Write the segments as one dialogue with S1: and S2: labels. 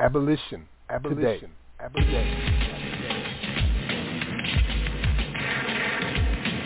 S1: Abolition. Abolition. Abolition.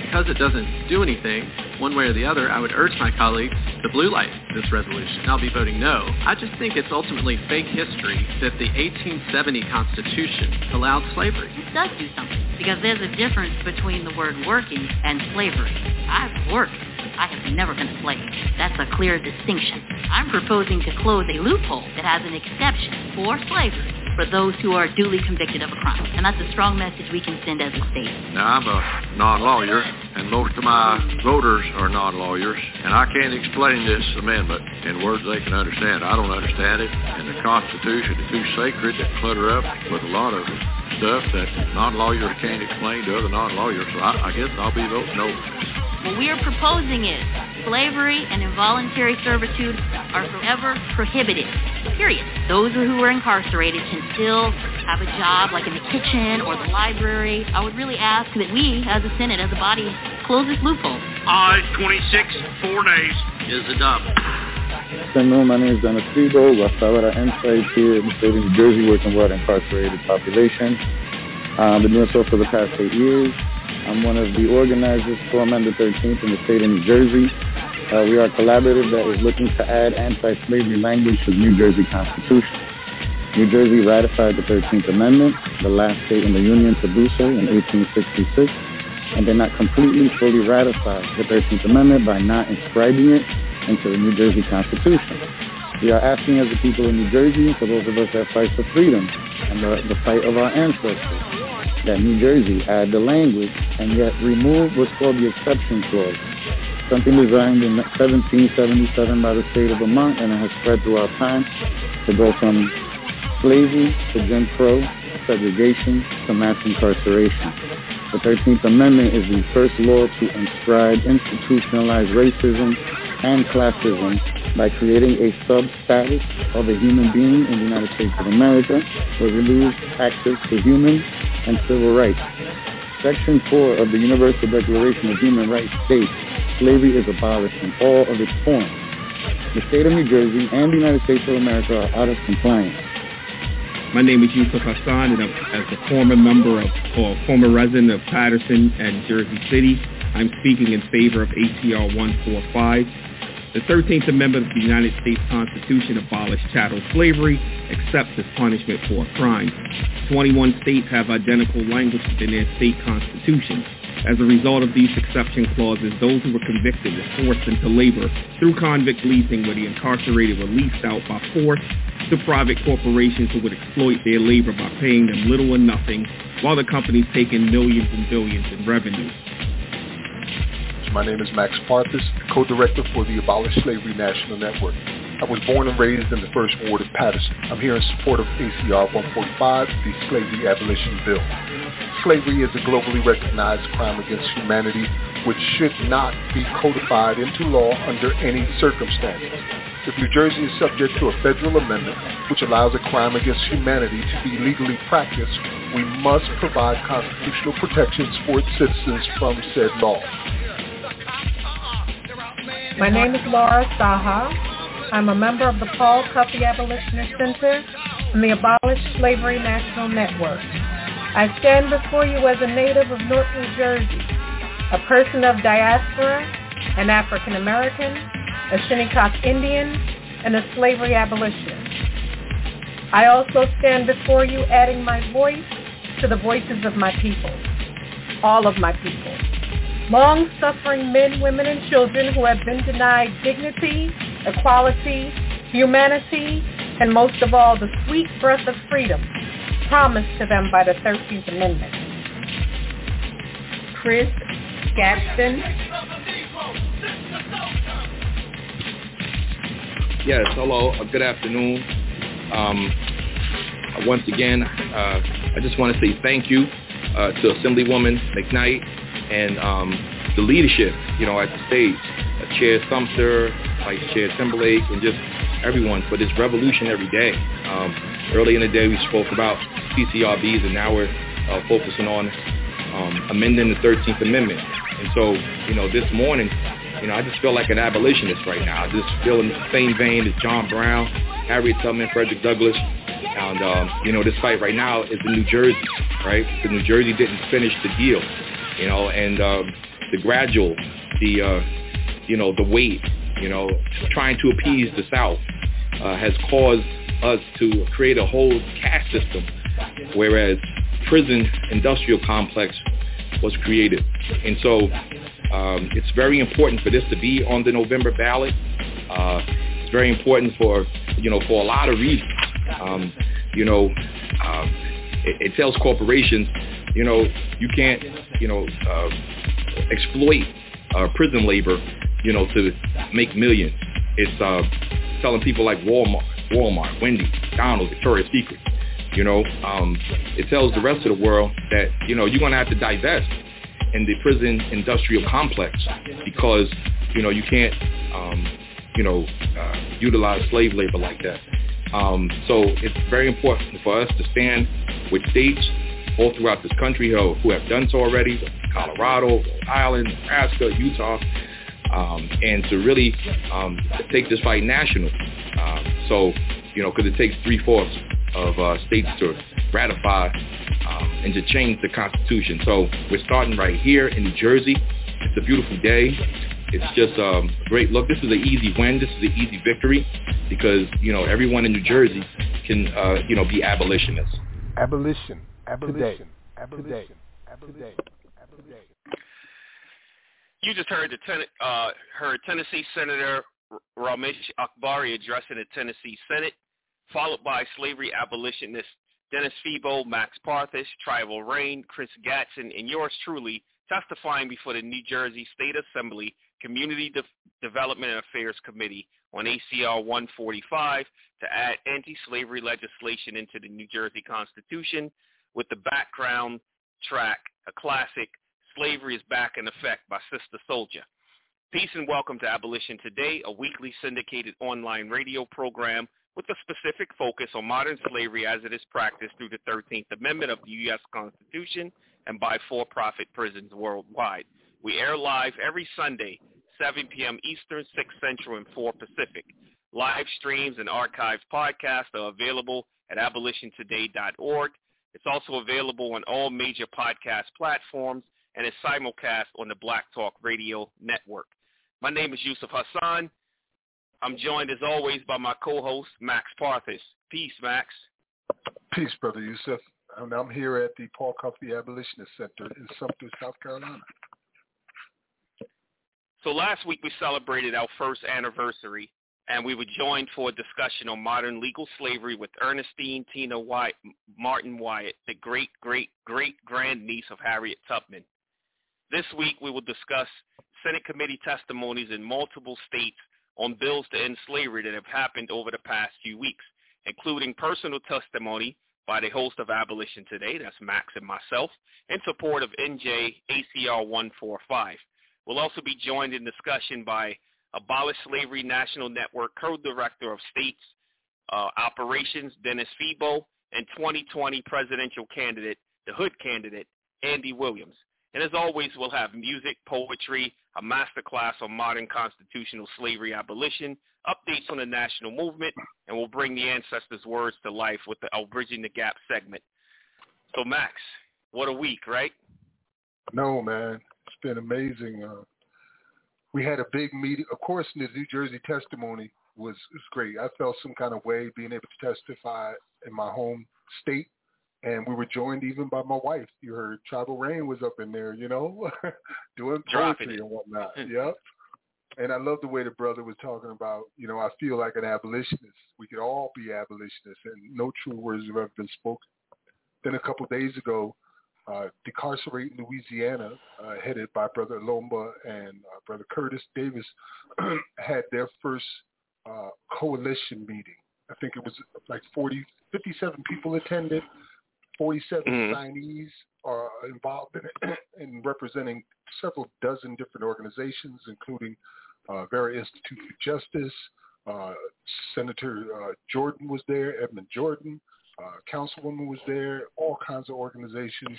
S2: Because it doesn't do anything, one way or the other, I would urge my colleagues to blue light this resolution. I'll be voting no. I just think it's ultimately fake history that the 1870 Constitution allowed slavery.
S3: It does do something because there's a difference between the word working and slavery. I've worked I have never been a slave. That's a clear distinction. I'm proposing to close a loophole that has an exception for slavery for those who are duly convicted of a crime. And that's a strong message we can send as a state.
S4: Now, I'm a non-lawyer, and most of my voters are non-lawyers, and I can't explain this amendment in words they can understand. I don't understand it, and the Constitution is too sacred to clutter up with a lot of stuff that non-lawyers can't explain to other non-lawyers, so I, I guess I'll be voting no.
S3: What we are proposing is slavery and involuntary servitude are forever prohibited. Period. Those who are incarcerated can still have a job like in the kitchen or the library. I would really ask that we, as a Senate, as a body, close this loophole.
S5: Aye, 26, four days is
S6: adopted. Good afternoon. My name is Dennis Febo. Rafaela Insights here in the state of New Jersey, working with incarcerated population. I've um, been doing so for the past eight years. I'm one of the organizers for Amendment 13th in the state of New Jersey. Uh, we are a collaborative that is looking to add anti-slavery language to the New Jersey Constitution. New Jersey ratified the 13th Amendment, the last state in the Union to do so in 1866, and did not completely fully ratify the 13th Amendment by not inscribing it into the New Jersey Constitution. We are asking as a people in New Jersey, for those of us that fight for freedom and the, the fight of our ancestors, that New Jersey had the language and yet removed what's called the exception clause, something designed in 1777 by the state of Vermont and it has spread throughout time to go from slavery to Jim Crow, segregation to mass incarceration. The 13th Amendment is the first law to inscribe institutionalized racism and classism by creating a sub-status of a human being in the United States of America, where we lose access to humans and Civil Rights. Section 4 of the Universal Declaration of Human Rights states slavery is abolished in all of its forms. The state of New Jersey and the United States of America are out of compliance.
S7: My name is Yusuf Hassan, and I'm, as a former member of, or former resident of Paterson and Jersey City, I'm speaking in favor of ACR 145, the 13th Amendment of the United States Constitution abolished chattel slavery except as punishment for a crime. 21 states have identical language within their state constitutions. As a result of these exception clauses, those who were convicted were forced into labor through convict leasing where the incarcerated were leased out by force to private corporations who would exploit their labor by paying them little or nothing while the companies taking millions and billions in revenue.
S8: My name is Max Parthas, co-director for the Abolish Slavery National Network. I was born and raised in the First Ward of Paterson. I'm here in support of ACR 145, the Slavery Abolition Bill. Slavery is a globally recognized crime against humanity which should not be codified into law under any circumstances. If New Jersey is subject to a federal amendment which allows a crime against humanity to be legally practiced, we must provide constitutional protections for its citizens from said law.
S9: My name is Laura Saha. I'm a member of the Paul Cuffey Abolitionist Center and the Abolish Slavery National Network. I stand before you as a native of North New Jersey, a person of diaspora, an African American, a Shinnecock Indian, and a slavery abolitionist. I also stand before you adding my voice to the voices of my people, all of my people long-suffering men, women, and children who have been denied dignity, equality, humanity, and most of all, the sweet breath of freedom promised to them by the 13th Amendment. Chris Gaston.
S10: Yes, hello, uh, good afternoon. Um, once again, uh, I just want to say thank you uh, to Assemblywoman McKnight and um, the leadership, you know, at the state, Uh, Chair Sumter, Vice Chair Timberlake, and just everyone for this revolution every day. Um, early in the day, we spoke about CCRBs, and now we're uh, focusing on um, amending the 13th Amendment. And so, you know, this morning, you know, I just feel like an abolitionist right now. I just feel in the same vein as John Brown, Harriet Tubman, Frederick Douglass. And, um, you know, this fight right now is in New Jersey, right? The New Jersey didn't finish the deal you know, and um, the gradual, the, uh, you know, the weight, you know, trying to appease the South uh, has caused us to create a whole caste system, whereas prison industrial complex was created. And so um, it's very important for this to be on the November ballot. Uh, it's very important for, you know, for a lot of reasons. Um, you know, um, it, it tells corporations you know, you can't, you know, uh, exploit uh, prison labor, you know, to make millions. It's uh, telling people like Walmart, Walmart, Wendy's, Donald, Victoria's Secret. You know, um, it tells the rest of the world that you know you're gonna have to divest in the prison industrial complex because you know you can't, um, you know, uh, utilize slave labor like that. Um, so it's very important for us to stand with states all throughout this country who, who have done so already, Colorado, Rhode Island, Nebraska, Utah, um, and to really um, take this fight national. Um, so, you know, because it takes three-fourths of uh, states to ratify um, and to change the Constitution. So we're starting right here in New Jersey. It's a beautiful day. It's just um, a great look. This is an easy win. This is an easy victory because, you know, everyone in New Jersey can, uh, you know, be abolitionists.
S1: Abolition. Abolition. Abolition. today, Abolition.
S2: You just heard the ten, uh, heard Tennessee Senator Raumesh Akbari addressing the Tennessee Senate, followed by slavery abolitionists Dennis Febo, Max Parthas, Tribal Rain, Chris Gatson, and yours truly testifying before the New Jersey State Assembly Community De- Development and Affairs Committee on ACR 145 to add anti-slavery legislation into the New Jersey Constitution with the background track, a classic, Slavery is Back in Effect by Sister Soldier. Peace and welcome to Abolition Today, a weekly syndicated online radio program with a specific focus on modern slavery as it is practiced through the 13th Amendment of the U.S. Constitution and by for-profit prisons worldwide. We air live every Sunday, 7 p.m. Eastern, 6 Central, and 4 Pacific. Live streams and archived podcasts are available at abolitiontoday.org it's also available on all major podcast platforms and is simulcast on the Black Talk Radio Network. My name is Yusuf Hassan. I'm joined as always by my co-host, Max Parthas. Peace, Max.
S8: Peace, Brother Yusuf. And I'm here at the Paul Cuffey Abolitionist Center in Sumter, South Carolina.
S2: So last week we celebrated our first anniversary and we were joined for a discussion on modern legal slavery with Ernestine Tina Wyatt, Martin Wyatt, the great, great, great grandniece of Harriet Tubman. This week we will discuss Senate committee testimonies in multiple states on bills to end slavery that have happened over the past few weeks, including personal testimony by the host of Abolition Today, that's Max and myself, in support of NJ ACR 145. We'll also be joined in discussion by Abolish Slavery National Network Co-Director of States uh, Operations, Dennis Febo, and 2020 presidential candidate, the Hood candidate, Andy Williams. And as always, we'll have music, poetry, a masterclass on modern constitutional slavery abolition, updates on the national movement, and we'll bring the ancestors' words to life with the uh, Bridging the Gap segment. So, Max, what a week, right?
S8: No, man. It's been amazing. Uh, we had a big meeting. Of course, the New Jersey testimony was, was great. I felt some kind of way being able to testify in my home state. And we were joined even by my wife. You heard Tribal Rain was up in there, you know, doing poetry and whatnot. Hmm. yep. And I love the way the brother was talking about, you know, I feel like an abolitionist. We could all be abolitionists and no true words have ever been spoken. Then a couple days ago, Decarcerate uh, Louisiana, uh, headed by Brother Lomba and uh, Brother Curtis Davis, had their first uh, coalition meeting. I think it was like 40, 57 people attended, 47 mm-hmm. signees are involved in it and representing several dozen different organizations, including uh, Vera Institute for Justice. Uh, Senator uh, Jordan was there, Edmund Jordan uh, Councilwoman was there, all kinds of organizations,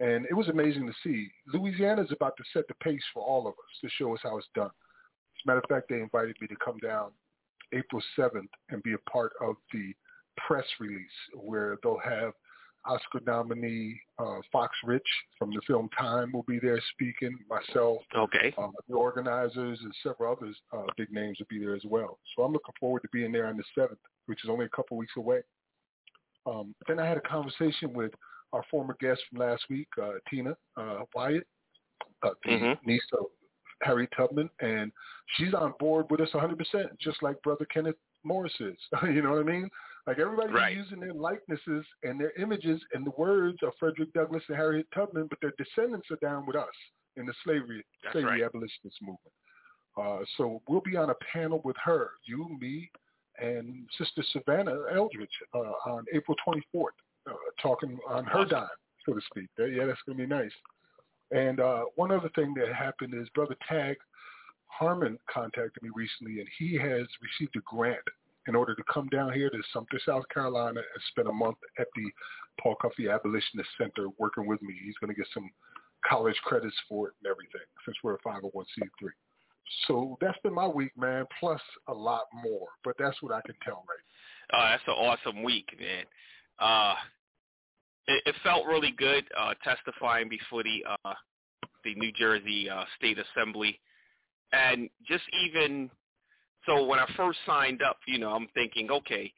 S8: and it was amazing to see. Louisiana is about to set the pace for all of us to show us how it's done. As a matter of fact, they invited me to come down April 7th and be a part of the press release where they'll have Oscar nominee uh, Fox Rich from the film Time will be there speaking. Myself, okay, um, the organizers and several other uh, big names will be there as well. So I'm looking forward to being there on the seventh, which is only a couple weeks away. Um, then I had a conversation with our former guest from last week, uh, Tina uh, Wyatt, uh, the mm-hmm. niece of Harry Tubman, and she's on board with us 100%, just like Brother Kenneth Morris is. you know what I mean? Like everybody's right. using their likenesses and their images and the words of Frederick Douglass and Harriet Tubman, but their descendants are down with us in the slavery That's slavery right. abolitionist movement. Uh, so we'll be on a panel with her, you, me, and Sister Savannah Eldridge uh, on April 24th, uh, talking on her dime, so to speak. That, yeah, that's going to be nice. And uh, one other thing that happened is Brother Tag Harmon contacted me recently, and he has received a grant in order to come down here to Sumter, South Carolina, and spend a month at the Paul Cuffey Abolitionist Center working with me. He's going to get some college credits for it and everything, since we're a 501c3. So that's been my week, man, plus a lot more. But that's what I can tell right now.
S2: Uh, that's an awesome week, man. Uh, it, it felt really good uh, testifying before the uh, the New Jersey uh, State Assembly. And just even so when I first signed up, you know, I'm thinking, okay,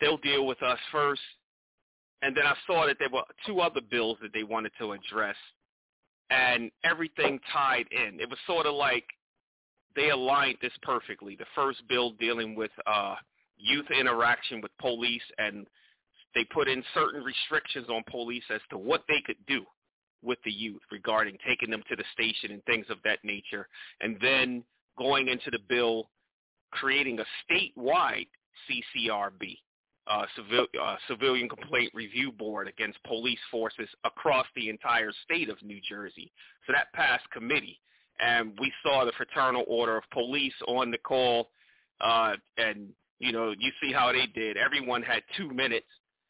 S2: they'll deal with us first. And then I saw that there were two other bills that they wanted to address and everything tied in. It was sort of like they aligned this perfectly. The first bill dealing with uh, youth interaction with police, and they put in certain restrictions on police as to what they could do with the youth regarding taking them to the station and things of that nature. And then going into the bill, creating a statewide CCRB, uh, civil, uh, Civilian Complaint Review Board against police forces across the entire state of New Jersey. So that passed committee and we saw the fraternal order of police on the call, uh, and you know you see how they did. Everyone had two minutes,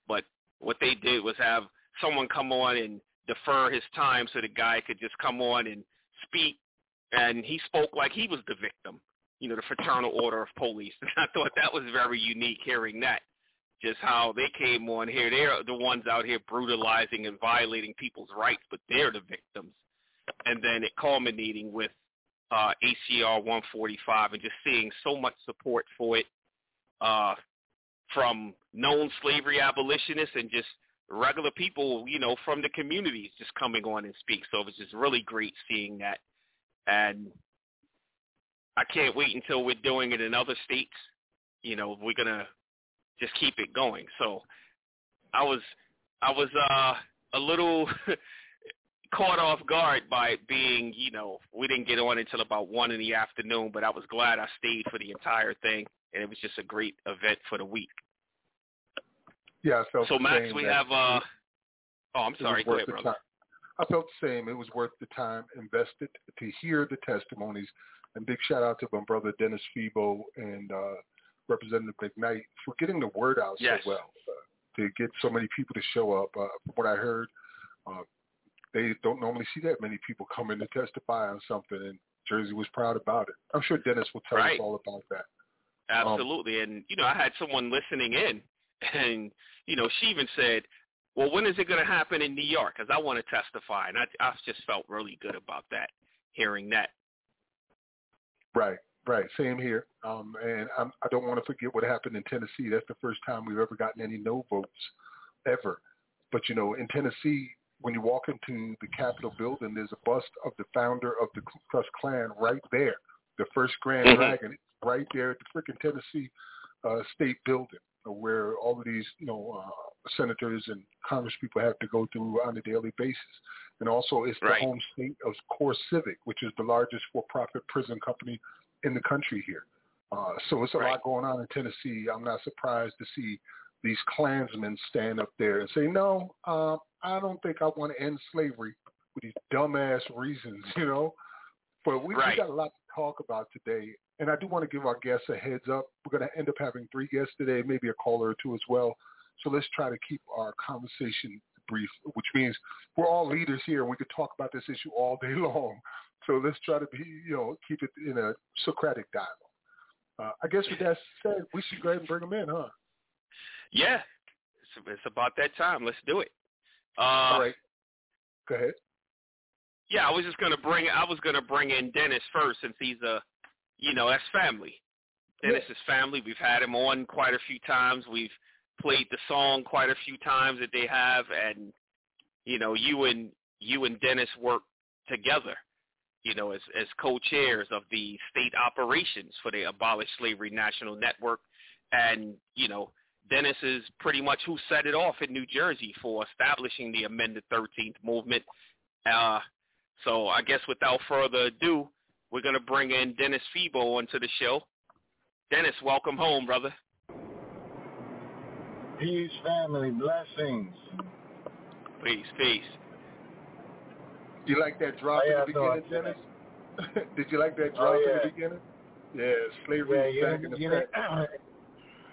S2: but what they did was have someone come on and defer his time so the guy could just come on and speak, and he spoke like he was the victim. You know, the fraternal order of police. And I thought that was very unique hearing that just how they came on here. They're the ones out here brutalizing and violating people's rights, but they're the victims and then it culminating with uh, ACR 145 and just seeing so much support for it uh, from known slavery abolitionists and just regular people, you know, from the communities just coming on and speak. So it was just really great seeing that. And I can't wait until we're doing it in other states. You know, we're going to just keep it going. So I was, I was uh, a little caught off guard by it being, you know, we didn't get on until about one in the afternoon, but I was glad I stayed for the entire thing, and it was just a great event for the week.
S8: Yeah, I felt
S2: so.
S8: Max,
S2: we have. Uh, oh, I'm sorry. Go ahead, brother. Time.
S8: I felt the same. It was worth the time invested to hear the testimonies, and big shout out to my brother Dennis Febo and uh, Representative McKnight for getting the word out yes. so well. Uh, to get so many people to show up, uh, from what I heard, uh, they don't normally see that many people come in to testify on something, and Jersey was proud about it. I'm sure Dennis will tell
S2: right. us
S8: all about that.
S2: Absolutely, um, and you know, I had someone listening in, and you know, she even said, "Well, when is it going to happen in New York? Because I want to testify," and I, I just felt really good about that, hearing that.
S8: Right. Right, same here. Um, and I'm, I don't want to forget what happened in Tennessee. That's the first time we've ever gotten any no votes, ever. But you know, in Tennessee, when you walk into the Capitol building, there's a bust of the founder of the Ku Klux Klan right there. The first Grand mm-hmm. Dragon right there at the freaking Tennessee uh, State Building, uh, where all of these you know uh, senators and Congress people have to go through on a daily basis. And also, it's right. the home state of Core Civic, which is the largest for-profit prison company in the country here. Uh, so it's a right. lot going on in Tennessee. I'm not surprised to see these Klansmen stand up there and say, no, uh, I don't think I want to end slavery with these dumbass reasons, you know? But we, right. we got a lot to talk about today. And I do want to give our guests a heads up. We're going to end up having three guests today, maybe a caller or two as well. So let's try to keep our conversation brief, which means we're all leaders here and we could talk about this issue all day long. So let's try to be, you know, keep it in a Socratic dialogue. Uh, I guess with that said, we should go ahead and bring them in, huh?
S2: Yeah, it's, it's about that time. Let's do it.
S8: Uh, All right. Go ahead.
S2: Yeah, I was just gonna bring I was gonna bring in Dennis first since he's a, uh, you know, that's family. Dennis yeah. is family. We've had him on quite a few times. We've played the song quite a few times that they have, and you know, you and you and Dennis work together, you know, as as co-chairs of the state operations for the Abolish Slavery National Network, and you know, Dennis is pretty much who set it off in New Jersey for establishing the amended 13th movement. Uh, so I guess without further ado, we're going to bring in Dennis Febo onto the show. Dennis, welcome home, brother.
S11: Peace, family. Blessings.
S2: Peace, peace.
S8: You like that drop oh, yeah, in the beginning, Dennis? Did you like that oh, drop oh, yeah. in the beginning? Yeah, slavery yeah, back in the you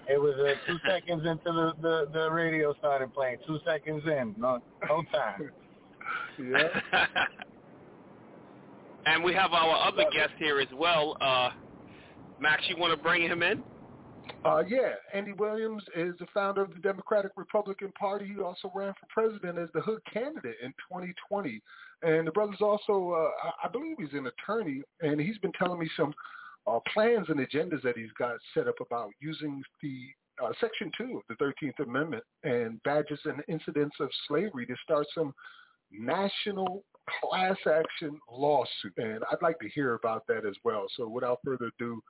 S11: it was uh, two seconds into the, the, the radio started playing. Two seconds in, no no time. yeah.
S2: and we have our other guest here as well. Uh, Max, you want to bring him in?
S8: Uh, yeah, Andy Williams is the founder of the Democratic Republican Party. He also ran for president as the Hood candidate in 2020. And the brother's also, uh, I believe he's an attorney, and he's been telling me some uh, plans and agendas that he's got set up about using the uh, Section 2 of the 13th Amendment and badges and incidents of slavery to start some national class action lawsuit. And I'd like to hear about that as well. So without further ado,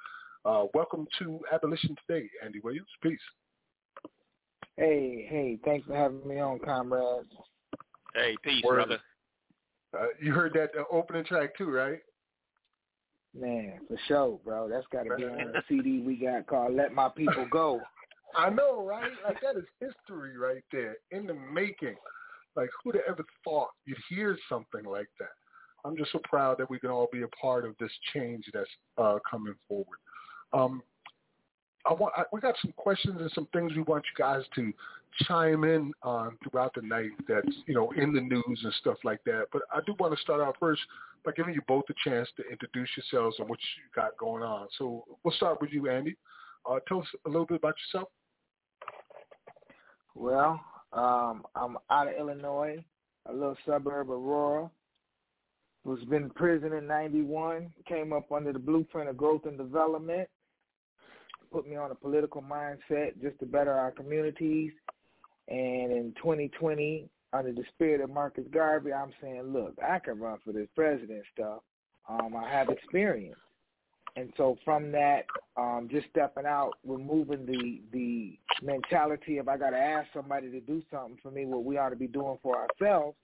S8: uh, welcome to Abolition Today, Andy Williams. Peace.
S11: Hey, hey, thanks for having me on, comrades. Hey,
S2: peace, Word. brother.
S8: Uh, you heard that uh, opening track too, right?
S11: Man, for sure, bro. That's got to be on the CD we got called "Let My People Go."
S8: I know, right? Like that is history right there in the making. Like who'd have ever thought you'd hear something like that? I'm just so proud that we can all be a part of this change that's uh, coming forward. Um, I want I, we got some questions and some things we want you guys to chime in on throughout the night. That's you know in the news and stuff like that. But I do want to start out first by giving you both a chance to introduce yourselves and what you got going on. So we'll start with you, Andy. Uh, tell us a little bit about yourself.
S11: Well, um, I'm out of Illinois, a little suburb of Aurora. Was been in prison in '91. Came up under the blueprint of growth and development. Put me on a political mindset just to better our communities. And in 2020, under the spirit of Marcus Garvey, I'm saying, look, I can run for this president stuff. Um, I have experience. And so from that, um, just stepping out, removing the the mentality of I got to ask somebody to do something for me, what we ought to be doing for ourselves,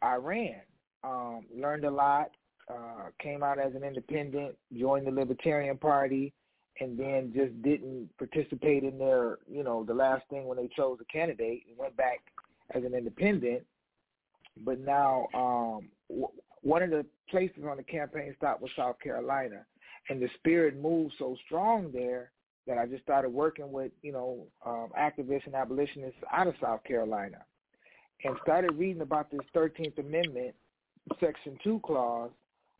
S11: I ran. Um, learned a lot, uh, came out as an independent, joined the Libertarian Party, and then just didn't participate in their, you know, the last thing when they chose a candidate and went back as an independent, but now um, w- one of the places on the campaign stop was South Carolina, and the spirit moved so strong there that I just started working with you know um, activists and abolitionists out of South Carolina, and started reading about this Thirteenth Amendment Section Two clause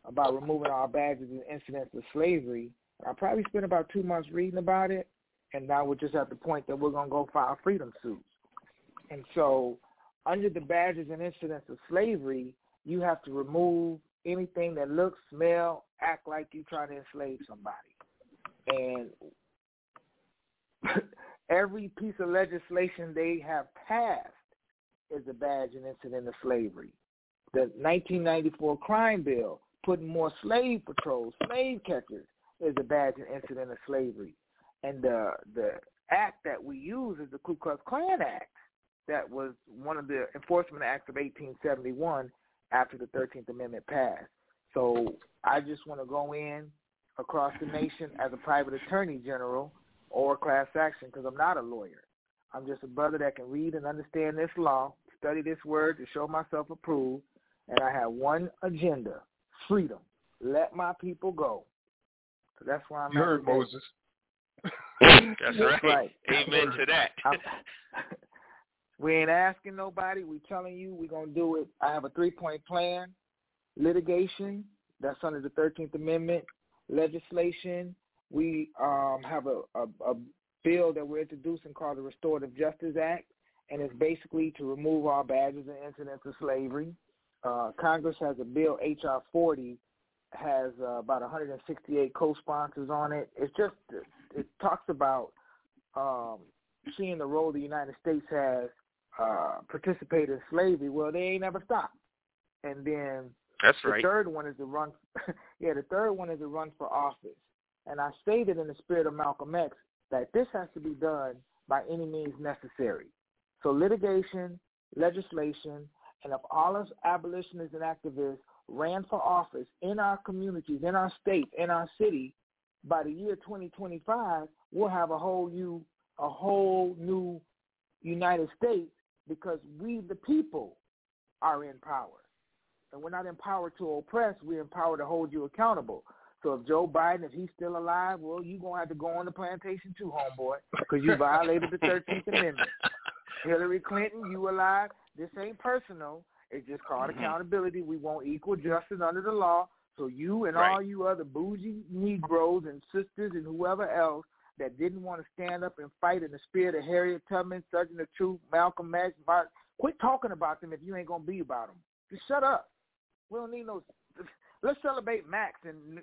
S11: about removing all badges and incidents of slavery. I probably spent about two months reading about it, and now we're just at the point that we're gonna go file freedom suits. And so under the badges and incidents of slavery, you have to remove anything that looks, smell, act like you're trying to enslave somebody. And every piece of legislation they have passed is a badge and incident of slavery. The 1994 crime bill putting more slave patrols, slave catchers, is a badge and incident of slavery. And the the act that we use is the Ku Klux Klan Act that was one of the Enforcement Acts of 1871 after the 13th Amendment passed. So I just want to go in across the nation as a private attorney general or class action because I'm not a lawyer. I'm just a brother that can read and understand this law, study this word to show myself approved, and I have one agenda, freedom. Let my people go. So that's why I'm
S8: You heard Moses.
S2: that's
S11: right. right.
S2: Amen to that. I'm,
S11: We ain't asking nobody. We telling you we're gonna do it. I have a three point plan. Litigation, that's under the thirteenth amendment. Legislation. We um, have a, a, a bill that we're introducing called the Restorative Justice Act, and it's basically to remove all badges and incidents of slavery. Uh, Congress has a bill, H.R. 40, has uh, about 168 co-sponsors on it. It's just, it talks about um, seeing the role the United States has Participated uh, participate in slavery. Well, they ain't ever stopped. And then
S2: that's the right.
S11: third one is the run. yeah, the third one is to run for office. And I stated in the spirit of Malcolm X that this has to be done by any means necessary. So litigation, legislation, and if all us abolitionists and activists ran for office in our communities, in our state, in our city, by the year 2025, we'll have a whole new, a whole new United States because we, the people, are in power. And we're not empowered to oppress. We're empowered to hold you accountable. So if Joe Biden, if he's still alive, well, you're going to have to go on the plantation too, homeboy, because you violated the 13th Amendment. Hillary Clinton, you alive. This ain't personal. It's just called mm-hmm. accountability. We want equal justice under the law. So you and right. all you other bougie Negroes and sisters and whoever else that didn't want to stand up and fight in the spirit of Harriet Tubman, Sojourner Truth, Malcolm X. Bart. Quit talking about them if you ain't gonna be about them. Just shut up. We don't need no. Let's celebrate Max and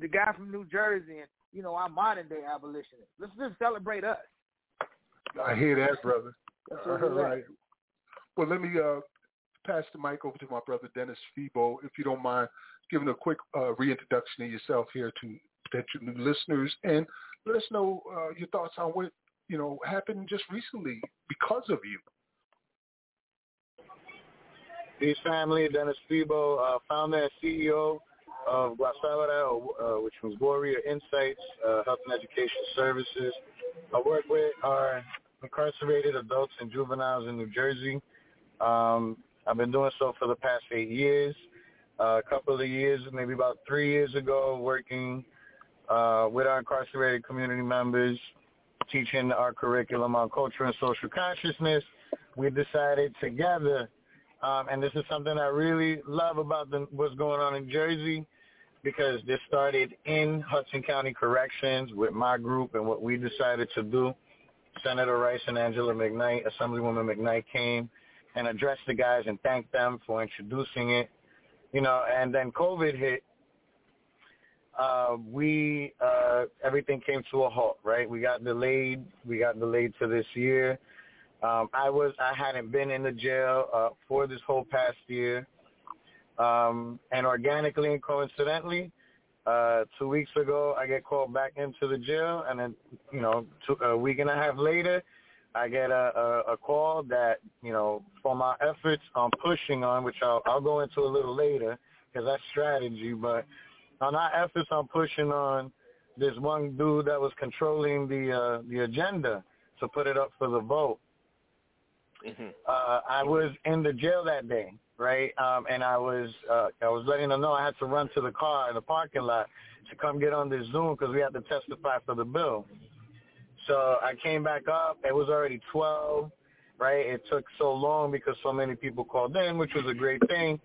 S11: the guy from New Jersey and you know our modern day abolitionists. Let's just celebrate us.
S8: I hear that, brother. That's All right. Well, let me uh, pass the mic over to my brother Dennis Febo, if you don't mind, giving a quick uh, reintroduction of yourself here to potential new listeners and let us know uh, your thoughts on what you know happened just recently because of you.
S12: His family, Dennis Febo, uh, founder and CEO of Guasabara, uh, uh, which was Warrior Insights uh, Health and Education Services. I work with our incarcerated adults and juveniles in New Jersey. Um, I've been doing so for the past eight years. Uh, a couple of years, maybe about three years ago, working uh, with our incarcerated community members, teaching our curriculum on culture and social consciousness. We decided together, um, and this is something I really love about the, what's going on in Jersey, because this started in Hudson County Corrections with my group and what we decided to do. Senator Rice and Angela McKnight, Assemblywoman McKnight came and addressed the guys and thanked them for introducing it. You know, and then COVID hit uh, we uh, everything came to a halt. Right, we got delayed. We got delayed to this year. Um, I was I hadn't been in the jail uh, for this whole past year, um, and organically and coincidentally, uh, two weeks ago I get called back into the jail, and then you know two, a week and a half later. I get a, a, a call that, you know, for my efforts on pushing on, which I'll, I'll go into a little later because that's strategy, but on our efforts on pushing on this one dude that was controlling the uh, the agenda to put it up for the vote. Mm-hmm. Uh, I was in the jail that day, right? Um, and I was uh, I was letting them know I had to run to the car in the parking lot to come get on this Zoom because we had to testify for the bill. So I came back up. It was already 12, right? It took so long because so many people called in, which was a great thing.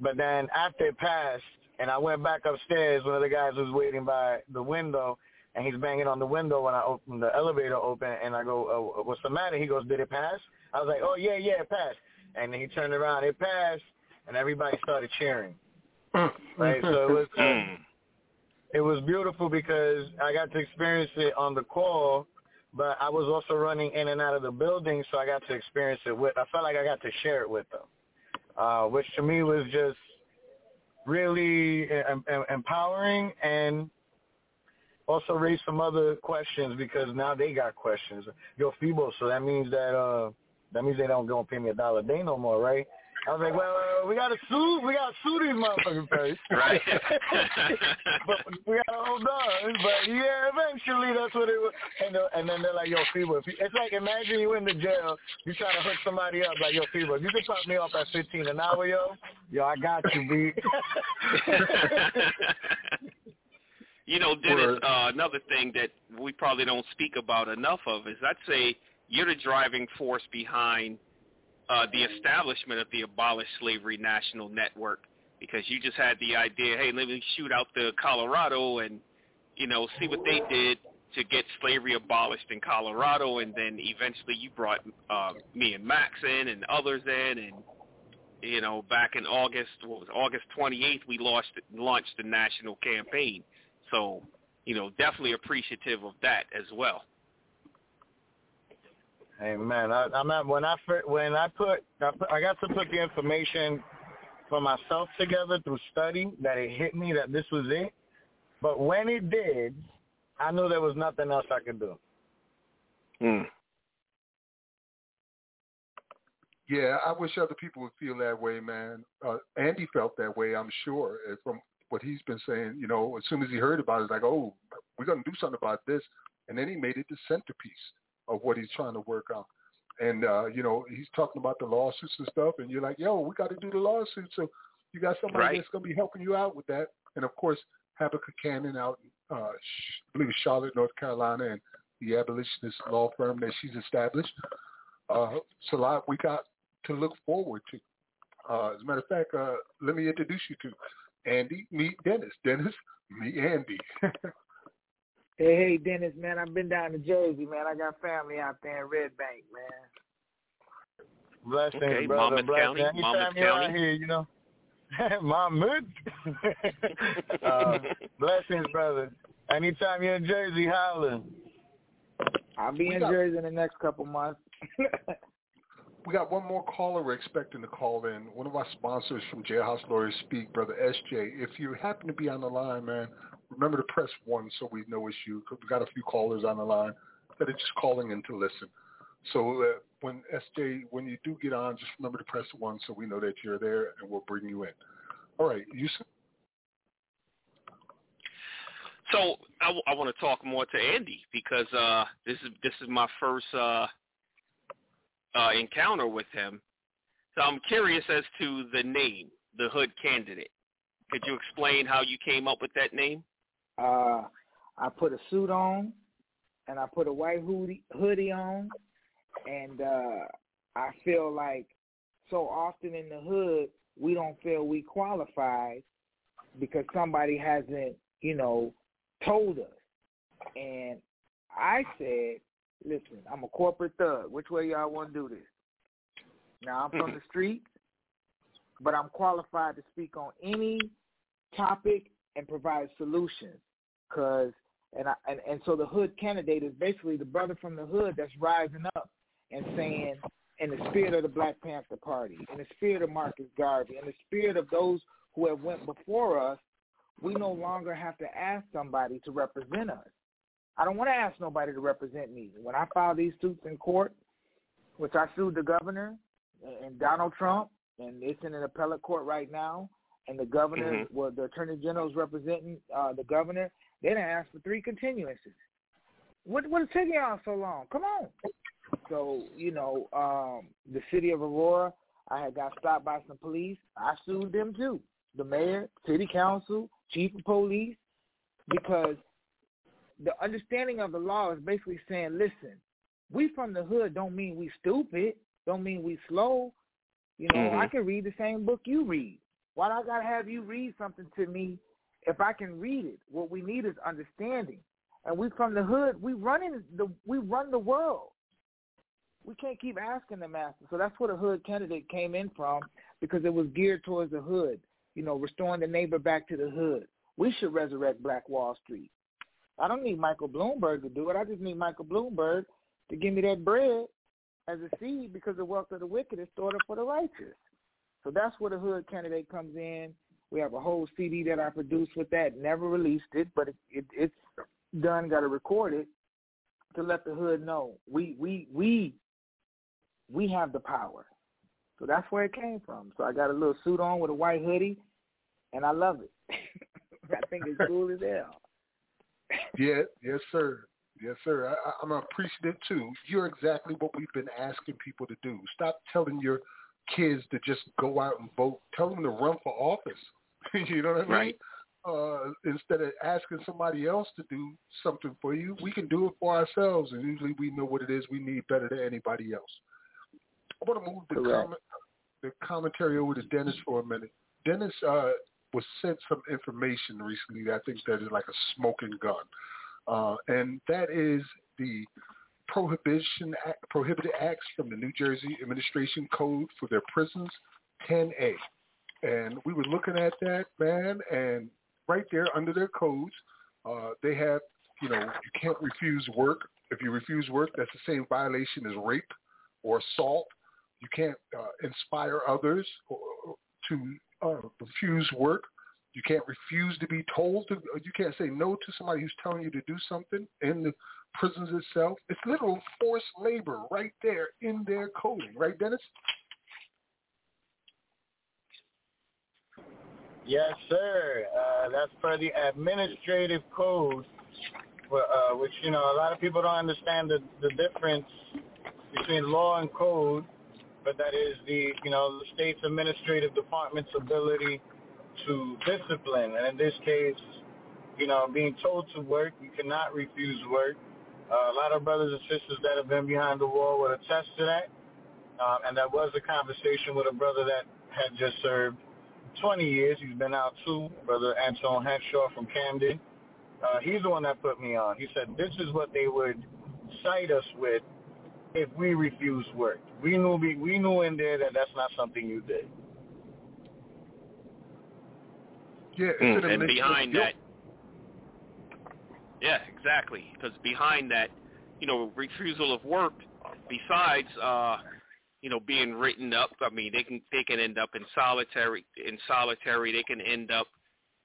S12: But then after it passed, and I went back upstairs. One of the guys was waiting by the window, and he's banging on the window when I open the elevator open, and I go, oh, "What's the matter?" He goes, "Did it pass?" I was like, "Oh yeah, yeah, it passed." And then he turned around, it passed, and everybody started cheering. Mm. right, so it was uh, it was beautiful because I got to experience it on the call, but I was also running in and out of the building, so I got to experience it with. I felt like I got to share it with them, uh, which to me was just really uh, empowering and also raise some other questions because now they got questions. You're feeble, so that means that uh that means they don't gonna pay me a dollar a day no more, right? I was like, well, we gotta sue, we gotta sue these motherfuckers first,
S2: right?
S12: but we gotta hold on. But yeah, eventually that's what it was. And, the, uh, and then they're like, yo, Febo, it's like imagine you in the jail, you trying to hook somebody up, like, yo, Febo, if you can pop me off at fifteen an hour, yo, yo, I got you, B.
S2: you know, Dennis, uh, another thing that we probably don't speak about enough of is I'd say you're the driving force behind uh, the establishment of the Abolish Slavery National Network because you just had the idea, hey, let me shoot out to Colorado and, you know, see what they did to get slavery abolished in Colorado. And then eventually you brought uh, me and Max in and others in. And, you know, back in August, what was August 28th, we launched, launched the national campaign. So, you know, definitely appreciative of that as well.
S12: Amen. I, I'm at when I when I put, I put I got to put the information for myself together through study that it hit me that this was it. But when it did, I knew there was nothing else I could do. Hmm.
S8: Yeah, I wish other people would feel that way, man. Uh, Andy felt that way, I'm sure, eh, from what he's been saying. You know, as soon as he heard about it, like, oh, we're going to do something about this. And then he made it the centerpiece of what he's trying to work out. And uh, you know, he's talking about the lawsuits and stuff, and you're like, yo, we got to do the lawsuit." So you got somebody right. that's going to be helping you out with that. And of course, Habakkuk Cannon out, uh, I believe it's Charlotte, North Carolina, and the abolitionist law firm that she's established. Uh, it's a lot we got to look forward to. Uh, as a matter of fact, uh, let me introduce you to Andy, meet Dennis. Dennis, meet Andy.
S11: Hey, hey, Dennis, man, I've been down to Jersey, man. I got family out there in Red Bank, man.
S12: Blessings,
S2: okay, brother.
S12: Monmouth County. Anytime
S2: Monmouth
S12: County. out here, you know. Monmouth. uh, blessings, brother. Anytime you're in Jersey, holler.
S11: I'll be we in got, Jersey in the next couple months.
S8: we got one more caller we're expecting to call in. One of our sponsors from Jailhouse Lawyers Speak, Brother SJ. If you happen to be on the line, man, remember to press one so we know it's you. We've got a few callers on the line that are just calling in to listen. So uh, when SJ, when you do get on, just remember to press one so we know that you're there, and we'll bring you in. All right, Yusuf.
S2: So I, w- I want to talk more to Andy because uh, this is this is my first uh, uh, encounter with him. So I'm curious as to the name, the Hood Candidate. Could you explain how you came up with that name?
S11: Uh, I put a suit on, and I put a white hoodie hoodie on, and uh, I feel like so often in the hood we don't feel we qualify because somebody hasn't, you know, told us. And I said, listen, I'm a corporate thug. Which way y'all want to do this? Now I'm from the street, but I'm qualified to speak on any topic and provide solutions because and I and, and so the hood candidate is basically the brother from the hood that's rising up and saying in the spirit of the Black Panther Party, in the spirit of Marcus Garvey, in the spirit of those who have went before us, we no longer have to ask somebody to represent us. I don't want to ask nobody to represent me. When I filed these suits in court, which I sued the governor and Donald Trump, and it's in an appellate court right now, and the governor, mm-hmm. well, the attorney general is representing uh, the governor, they didn't ask for three continuances. What what is taking y'all so long? Come on. So you know, um, the city of Aurora, I had got stopped by some police. I sued them too. The mayor, city council, chief of police, because the understanding of the law is basically saying, listen, we from the hood don't mean we stupid, don't mean we slow. You know, mm-hmm. I can read the same book you read. Why do I gotta have you read something to me if I can read it, what we need is understanding. And we from the hood, we run in the we run the world. We can't keep asking the master. So that's where the hood candidate came in from because it was geared towards the hood, you know, restoring the neighbor back to the hood. We should resurrect Black Wall Street. I don't need Michael Bloomberg to do it. I just need Michael Bloomberg to give me that bread as a seed because the wealth of the wicked is stored up for the righteous. So that's where the hood candidate comes in we have a whole CD that I produced with that. Never released it, but it, it, it's done. Got to record it to let the hood know we we we we have the power. So that's where it came from. So I got a little suit on with a white hoodie, and I love it. I think it's cool as hell.
S8: yeah, yes, sir. Yes, sir. I, I'm appreciative too. You're exactly what we've been asking people to do. Stop telling your kids to just go out and vote. Tell them to run for office. you know what I mean?
S2: Right. Uh,
S8: instead of asking somebody else to do something for you, we can do it for ourselves, and usually we know what it is we need better than anybody else. I want to move the, comment, the commentary over to Dennis for a minute. Dennis uh, was sent some information recently that I think that is like a smoking gun, uh, and that is the prohibition prohibited acts from the New Jersey Administration Code for their prisons, 10A. And we were looking at that, man, and right there under their codes, uh, they have, you know, you can't refuse work. If you refuse work, that's the same violation as rape or assault. You can't uh, inspire others to uh, refuse work. You can't refuse to be told to. Uh, you can't say no to somebody who's telling you to do something in the prisons itself. It's literal forced labor right there in their coding, right, Dennis?
S12: Yes, sir. Uh, that's for the administrative code, uh, which, you know, a lot of people don't understand the, the difference between law and code, but that is the, you know, the state's administrative department's ability to discipline. And in this case, you know, being told to work, you cannot refuse work. Uh, a lot of brothers and sisters that have been behind the wall would attest to that. Um, and that was a conversation with a brother that had just served 20 years. He's been out too, Brother Anton Henshaw from Camden. Uh, he's the one that put me on. He said, this is what they would cite us with if we refused work. We knew, we, we knew in there that that's not something you did.
S8: Yeah,
S2: mm. and behind that, yeah, exactly. Because behind that, you know, refusal of work, besides uh, you know being written up. I mean, they can they can end up in solitary in solitary. They can end up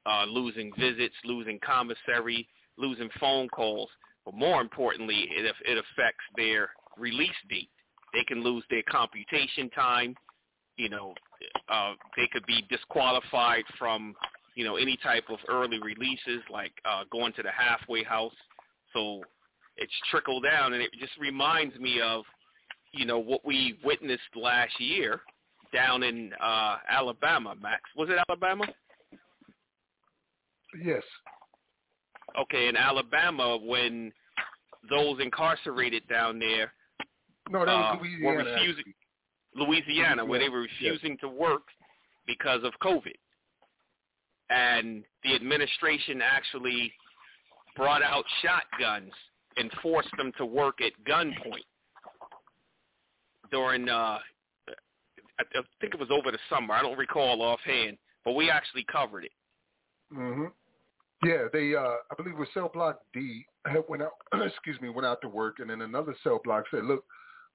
S2: uh, losing visits, losing commissary, losing phone calls. But more importantly, it it affects their release date. They can lose their computation time. You know, uh, they could be disqualified from you know any type of early releases, like uh, going to the halfway house. So it's trickled down, and it just reminds me of you know, what we witnessed last year down in uh, Alabama, Max. Was it Alabama?
S8: Yes.
S2: Okay, in Alabama, when those incarcerated down there
S8: no, that was uh, were refusing Louisiana, Louisiana,
S2: where they were refusing yes. to work because of COVID, and the administration actually brought out shotguns and forced them to work at gunpoint during uh, I, think it was over the summer. I don't recall offhand, but we actually covered it.
S8: Mhm. Yeah, they uh I believe it was cell block D went out excuse me, went out to work and then another cell block said, Look,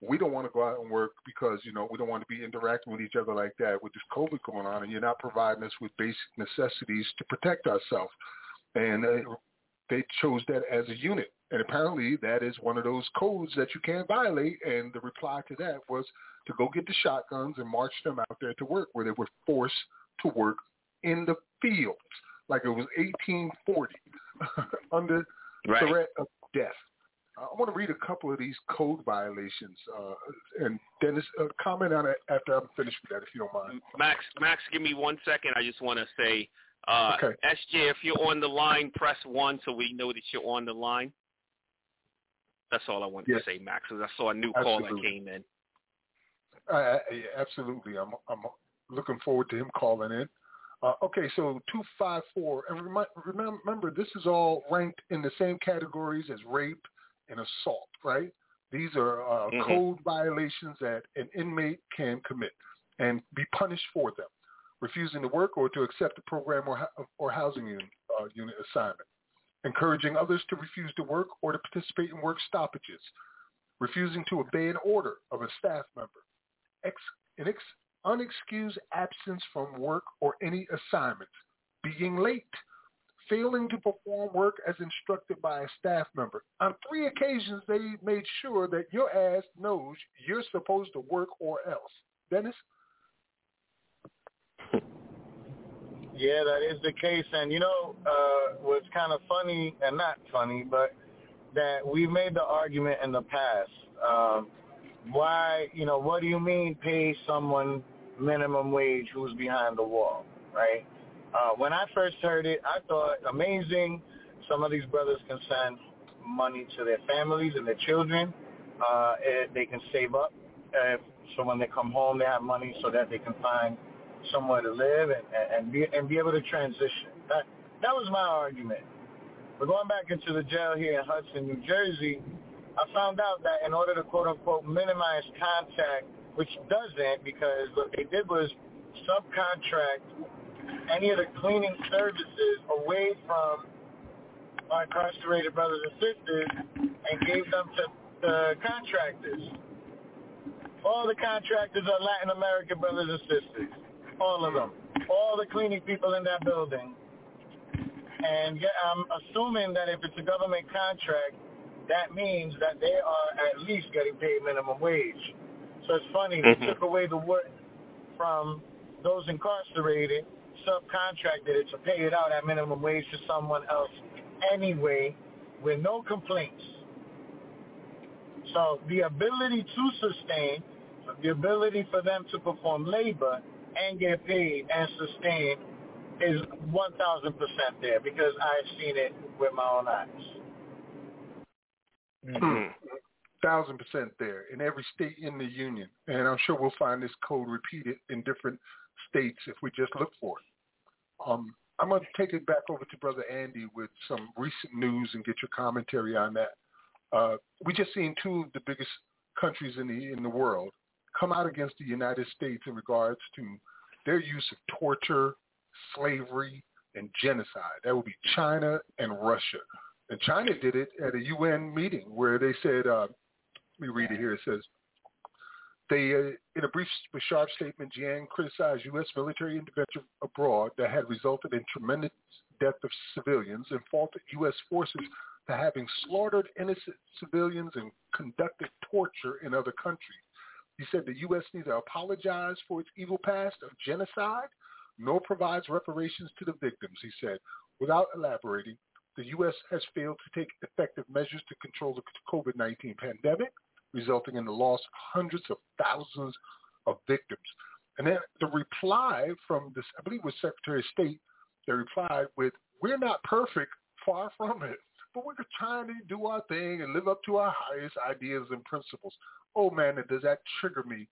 S8: we don't want to go out and work because, you know, we don't want to be interacting with each other like that with this COVID going on and you're not providing us with basic necessities to protect ourselves. And uh, they chose that as a unit. And apparently that is one of those codes that you can't violate. And the reply to that was to go get the shotguns and march them out there to work where they were forced to work in the fields like it was 1840 under right. threat of death. I want to read a couple of these code violations, uh, and Dennis, uh, comment on it after I'm finished with that, if you don't mind.
S2: Max, Max, give me one second. I just want to say
S8: uh, okay.
S2: SJ, if you're on the line, press one so we know that you're on the line. That's all I wanted yes. to say, Max. Because I saw a new absolutely. caller came in.
S8: Uh, absolutely, I'm I'm looking forward to him calling in. Uh, okay, so two five four, and remi- remember this is all ranked in the same categories as rape and assault, right? These are uh, mm-hmm. code violations that an inmate can commit and be punished for them refusing to work or to accept a program or, or housing unit, uh, unit assignment, encouraging others to refuse to work or to participate in work stoppages, refusing to obey an order of a staff member, ex, an ex, unexcused absence from work or any assignment, being late, failing to perform work as instructed by a staff member. On three occasions, they made sure that your ass knows you're supposed to work or else. Dennis?
S12: Yeah, that is the case. And you know, uh, what's kind of funny and not funny, but that we made the argument in the past. Um, why, you know, what do you mean pay someone minimum wage who's behind the wall, right? Uh, when I first heard it, I thought amazing. Some of these brothers can send money to their families and their children. Uh, they can save up. Uh, so when they come home, they have money so that they can find somewhere to live and, and be and be able to transition. That that was my argument. But going back into the jail here in Hudson, New Jersey, I found out that in order to quote unquote minimize contact, which doesn't because what they did was subcontract any of the cleaning services away from our incarcerated brothers and sisters and gave them to, to contractors. All the contractors are Latin American brothers and sisters all of them, all the cleaning people in that building. And yeah, I'm assuming that if it's a government contract, that means that they are at least getting paid minimum wage. So it's funny, mm-hmm. they took away the word from those incarcerated, subcontracted it to pay it out at minimum wage to someone else anyway with no complaints. So the ability to sustain, the ability for them to perform labor and get paid and sustained is 1,000% there because I've seen it with my own eyes. Mm-hmm. Hmm. Thousand
S8: percent there in every state in the union, and I'm sure we'll find this code repeated in different states if we just look for it. Um, I'm going to take it back over to Brother Andy with some recent news and get your commentary on that. Uh, we just seen two of the biggest countries in the in the world come out against the United States in regards to their use of torture, slavery, and genocide. That would be China and Russia. And China did it at a UN meeting where they said, uh, let me read it here. It says, they, uh, in a brief but sharp statement, Jiang criticized U.S. military intervention abroad that had resulted in tremendous death of civilians and faulted U.S. forces for having slaughtered innocent civilians and conducted torture in other countries. He said the U.S. neither apologized for its evil past of genocide nor provides reparations to the victims, he said. Without elaborating, the U.S. has failed to take effective measures to control the COVID-19 pandemic, resulting in the loss of hundreds of thousands of victims. And then the reply from this, I believe it was Secretary of State, they replied with, we're not perfect, far from it, but we're trying to do our thing and live up to our highest ideas and principles. Oh man does that trigger me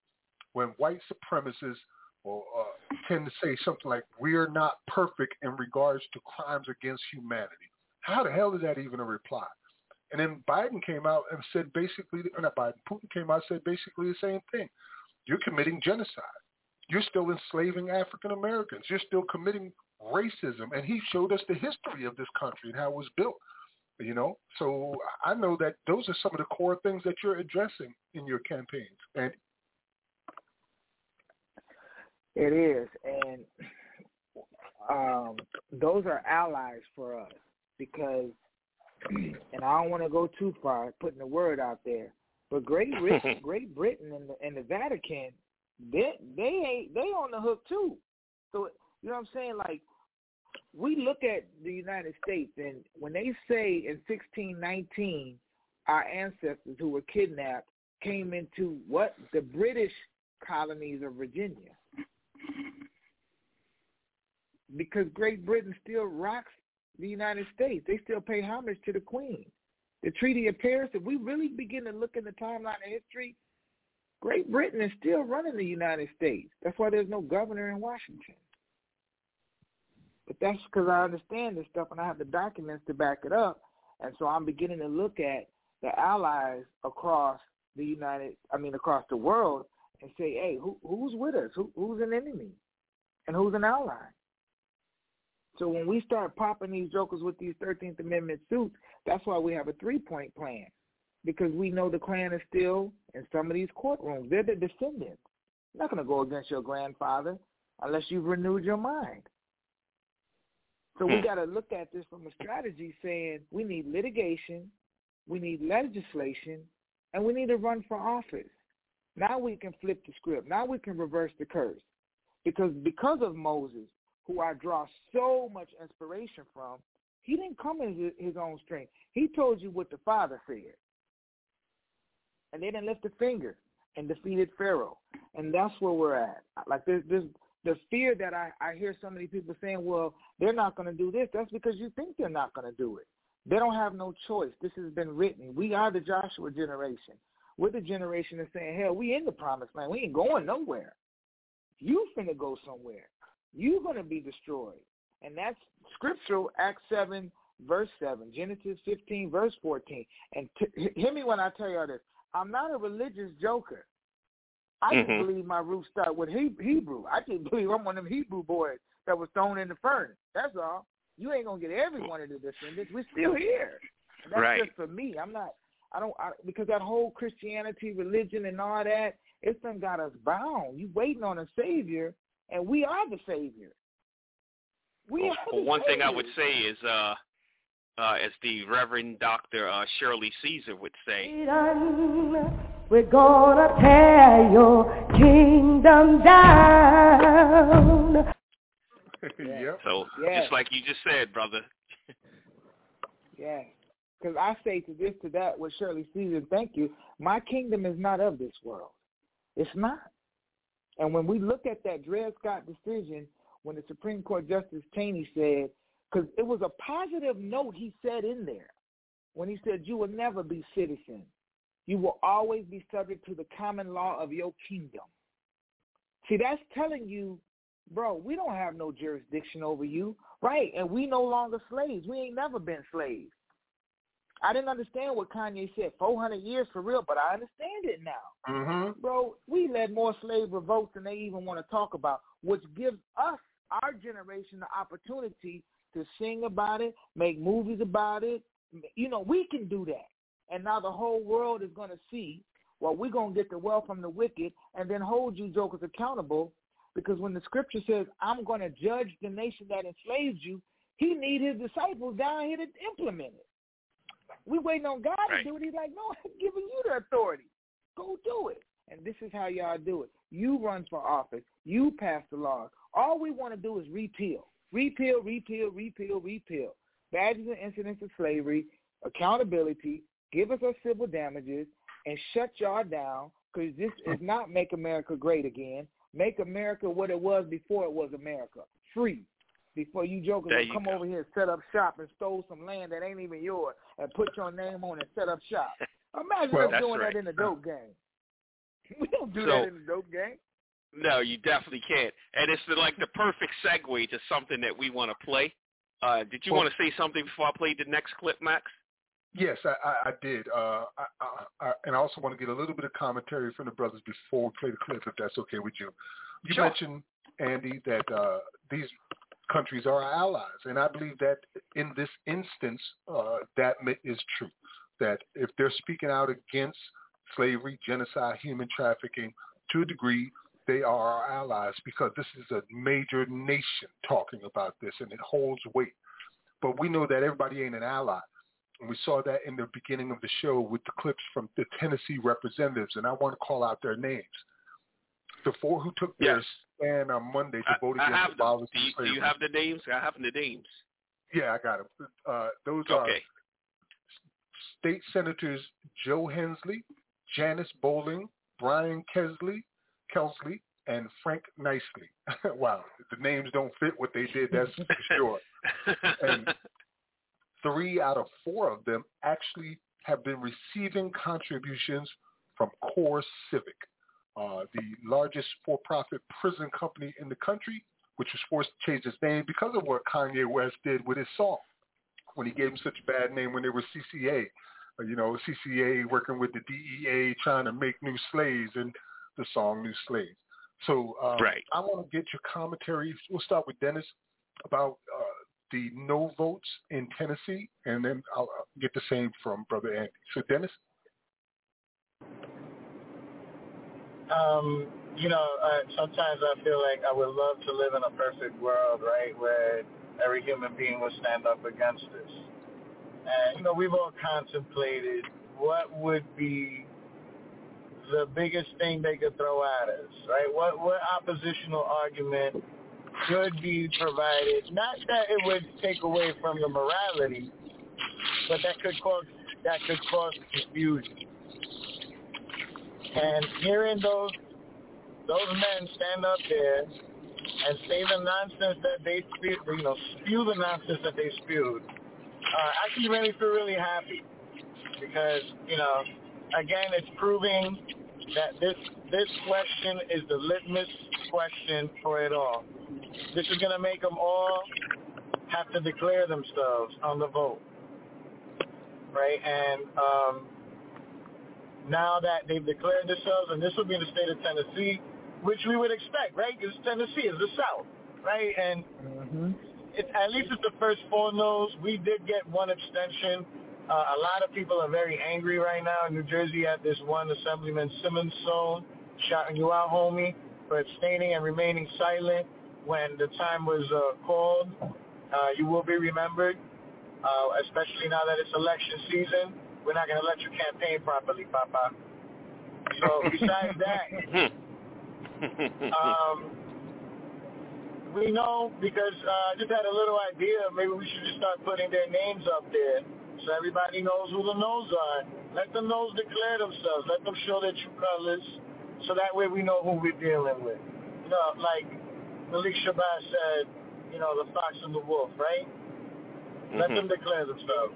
S8: when white supremacists or uh, tend to say something like we're not perfect in regards to crimes against humanity. How the hell is that even a reply? And then Biden came out and said basically, or not Biden, Putin came out and said basically the same thing. You're committing genocide. You're still enslaving African Americans. You're still committing racism. And he showed us the history of this country and how it was built. You know, so I know that those are some of the core things that you're addressing in your campaigns. And
S11: it is, and um, those are allies for us because, and I don't want to go too far putting the word out there, but Great Britain, Great Britain, and the, and the Vatican, they they ain't they on the hook too. So you know what I'm saying? Like we look at the United States, and when they say in 1619, our ancestors who were kidnapped came into what the British colonies of Virginia, because Great Britain still rocks the United States. They still pay homage to the Queen. The Treaty of Paris. If we really begin to look in the timeline of history, Great Britain is still running the United States. That's why there's no governor in Washington. But that's because I understand this stuff and I have the documents to back it up. And so I'm beginning to look at the allies across the United, I mean, across the world and say, hey, who, who's with us? Who, who's an enemy? And who's an ally? So when we start popping these jokers with these 13th Amendment suits, that's why we have a three-point plan because we know the Klan is still in some of these courtrooms. They're the descendants. You're not going to go against your grandfather unless you've renewed your mind. So we hmm. got to look at this from a strategy saying we need litigation, we need legislation, and we need to run for office. Now we can flip the script. Now we can reverse the curse. Because because of Moses, who I draw so much inspiration from, he didn't come in his own strength. He told you what the Father said. And they didn't lift a finger and defeated Pharaoh. And that's where we're at. Like this, this the fear that I, I hear so many people saying, well, they're not going to do this, that's because you think they're not going to do it. They don't have no choice. This has been written. We are the Joshua generation. We're the generation that's saying, hell, we in the promised land. We ain't going nowhere. You finna go somewhere. You're going to be destroyed. And that's scriptural, Acts 7, verse 7, Genesis 15, verse 14. And t- hear me when I tell y'all this. I'm not a religious joker. I mm-hmm. didn't believe my roots start with he- Hebrew. I didn't believe I'm one of them Hebrew boys that was thrown in the furnace. That's all. You ain't gonna get every one of the descendants. We're still here. And that's
S2: right.
S11: just for me. I'm not. I don't I, because that whole Christianity, religion, and all that. It's done got us bound. You waiting on a savior, and we are the savior. We well, oh, are.
S2: Well, oh,
S11: one
S2: savior. thing I would say is, uh, uh, as the Reverend Doctor uh, Shirley Caesar would say. We're gonna tear your
S8: kingdom down. yep.
S2: So yes. just like you just said, brother.
S11: yeah. Because I say to this, to that, with Shirley Caesar, thank you. My kingdom is not of this world. It's not. And when we look at that Dred Scott decision, when the Supreme Court Justice Cheney said, because it was a positive note he said in there, when he said, you will never be citizens you will always be subject to the common law of your kingdom. See, that's telling you, bro, we don't have no jurisdiction over you, right? And we no longer slaves. We ain't never been slaves. I didn't understand what Kanye said, 400 years for real, but I understand it now.
S2: Mm-hmm.
S11: Bro, we led more slave revolts than they even want to talk about, which gives us, our generation, the opportunity to sing about it, make movies about it. You know, we can do that and now the whole world is going to see, well, we're going to get the wealth from the wicked and then hold you jokers accountable because when the scripture says, I'm going to judge the nation that enslaved you, he need his disciples down here to implement it. We waiting on God right. to do it. He's like, no, I'm giving you the authority. Go do it. And this is how y'all do it. You run for office. You pass the laws. All we want to do is repeal, repeal, repeal, repeal, repeal. Badges and incidents of slavery, accountability, give us our civil damages, and shut y'all down because this is not Make America Great Again. Make America what it was before it was America, free. Before you jokers come
S2: go.
S11: over here and set up shop and stole some land that ain't even yours and put your name on and set up shop. Imagine well, us doing right. that in the dope game. We don't do so, that in the dope game.
S2: No, you definitely can't. And it's
S11: the,
S2: like the perfect segue to something that we want to play. Uh, did you well, want to say something before I played the next clip, Max?
S8: Yes, I, I, I did, uh, I, and I also want to get a little bit of commentary from the brothers before we play the clip, if that's okay with you. You sure. mentioned Andy that uh, these countries are our allies, and I believe that in this instance, uh, that is true. That if they're speaking out against slavery, genocide, human trafficking, to a degree, they are our allies because this is a major nation talking about this, and it holds weight. But we know that everybody ain't an ally. And we saw that in the beginning of the show with the clips from the Tennessee representatives, and I want to call out their names. The four who took yes. and stand on Monday to
S2: I,
S8: vote I against
S2: abolishing do, you, Do you have the names? I have the names.
S8: Yeah, I got them. Uh, those
S2: okay. are
S8: State Senators Joe Hensley, Janice Bowling, Brian Kesley, Kelsley, and Frank Niceley. wow, the names don't fit what they did, that's for sure. And Three out of four of them actually have been receiving contributions from Core Civic, uh, the largest for-profit prison company in the country, which was forced to change its name because of what Kanye West did with his song when he gave him such a bad name when they were CCA. Uh, you know, CCA working with the DEA trying to make new slaves and the song New Slaves. So um, right. I want to get your commentary. We'll start with Dennis about uh, the no votes in Tennessee, and then I'll uh, get the same from Brother Andy. So, Dennis?
S12: Um, you know, uh, sometimes I feel like I would love to live in a perfect world, right, where every human being would stand up against this. And, you know, we've all contemplated what would be the biggest thing they could throw at us, right? What, what oppositional argument could be provided. Not that it would take away from the morality, but that could cause that could cause confusion. And hearing those those men stand up there and say the nonsense that they spew, you know, spew the nonsense that they spewed, uh, actually made me feel really happy because you know, again, it's proving that this this question is the litmus question for it all. This is going to make them all have to declare themselves on the vote, right? And um, now that they've declared themselves, and this will be in the state of Tennessee, which we would expect, right? Because Tennessee is the South, right? And mm-hmm. it, at least it's the first four no's. We did get one abstention uh, a lot of people are very angry right now in New Jersey at this one Assemblyman Simmons zone, shouting you out, homie, for abstaining and remaining silent when the time was uh, called. Uh, you will be remembered, uh, especially now that it's election season. We're not going to let you campaign properly, Papa. So besides that, um, we know because uh, I just had a little idea. Maybe we should just start putting their names up there so everybody knows who the no's are. Let the no's declare themselves. Let them show their true colors so that way we know who we're dealing with. You know, like Malik Shabazz said, you know, the fox and the wolf, right? Mm-hmm. Let them declare themselves.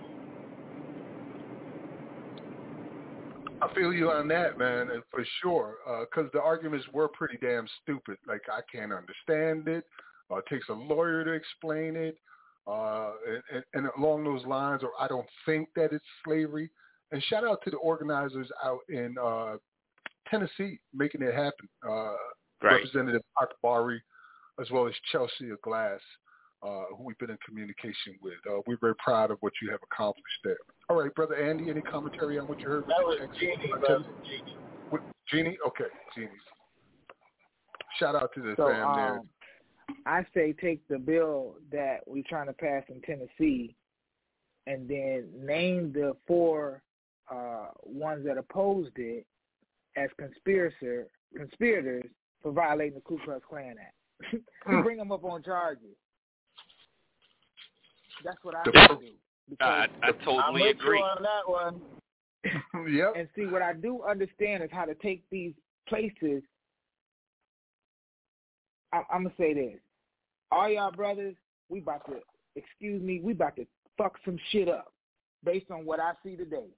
S8: I feel you on that, man, and for sure, because uh, the arguments were pretty damn stupid. Like I can't understand it. Uh, it takes a lawyer to explain it. Uh, and, and along those lines, or I don't think that it's slavery. And shout out to the organizers out in uh, Tennessee making it happen. Uh, right. Representative as well as Chelsea Glass, uh, who we've been in communication with. Uh, we're very proud of what you have accomplished there. All right, brother Andy, any commentary on what you heard?
S12: That was Jeannie, brother. Jeannie.
S8: Okay, Jeannie. Shout out to the so, fam um, there.
S11: I say take the bill that we're trying to pass in Tennessee and then name the four uh, ones that opposed it as conspirator conspirators for violating the Ku Klux Klan Act. Hmm. Bring them up on charges. That's what I
S2: would do. I, I totally I'm agree on that one. yep.
S11: And see, what I do understand is how to take these places I, am gonna say this: all y'all brothers, we about to excuse me, we about to fuck some shit up based on what I see today.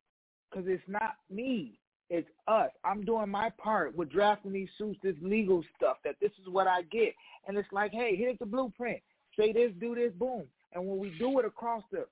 S11: Cause it's not me, it's us. I'm doing my part with drafting these suits, this legal stuff. That this is what I get, and it's like, hey, here's the blueprint. Say this, do this, boom. And when we do it across the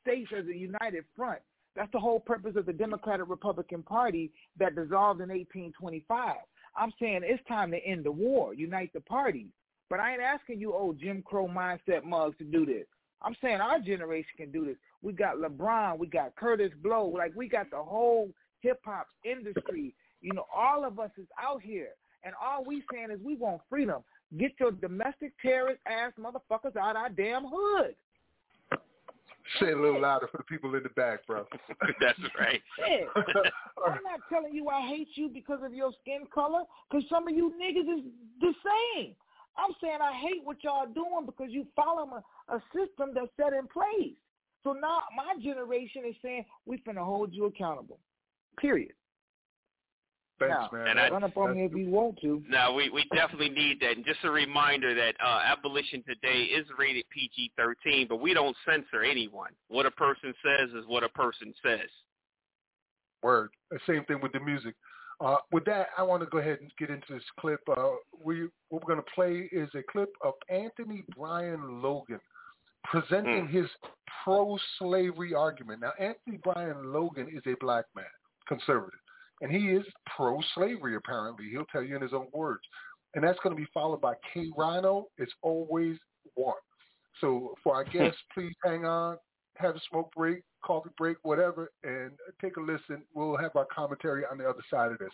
S11: states as a united front, that's the whole purpose of the Democratic Republican Party that dissolved in 1825. I'm saying it's time to end the war, unite the parties. But I ain't asking you old Jim Crow mindset mugs to do this. I'm saying our generation can do this. We got LeBron, we got Kurtis Blow, like we got the whole hip hop industry. You know, all of us is out here, and all we saying is we want freedom. Get your domestic terrorist ass motherfuckers out our damn hood.
S8: Say it a little louder for the people in the back, bro.
S2: That's right. I'm
S11: not telling you I hate you because of your skin color, because some of you niggas is the same. I'm saying I hate what y'all doing because you follow a, a system that's set in place. So now my generation is saying we finna hold you accountable. Period. Thanks, no, man.
S8: And I, up on me if
S2: you want to. No, we, we definitely need that. And just a reminder that uh, Abolition Today is rated PG-13, but we don't censor anyone. What a person says is what a person says.
S8: Word. Same thing with the music. Uh, with that, I want to go ahead and get into this clip. Uh, we, what we're going to play is a clip of Anthony Brian Logan presenting mm. his pro-slavery argument. Now, Anthony Brian Logan is a black man, conservative. And he is pro-slavery, apparently. He'll tell you in his own words. And that's going to be followed by K-Rino. It's always one. So for our guests, please hang on, have a smoke break, coffee break, whatever, and take a listen. We'll have our commentary on the other side of this.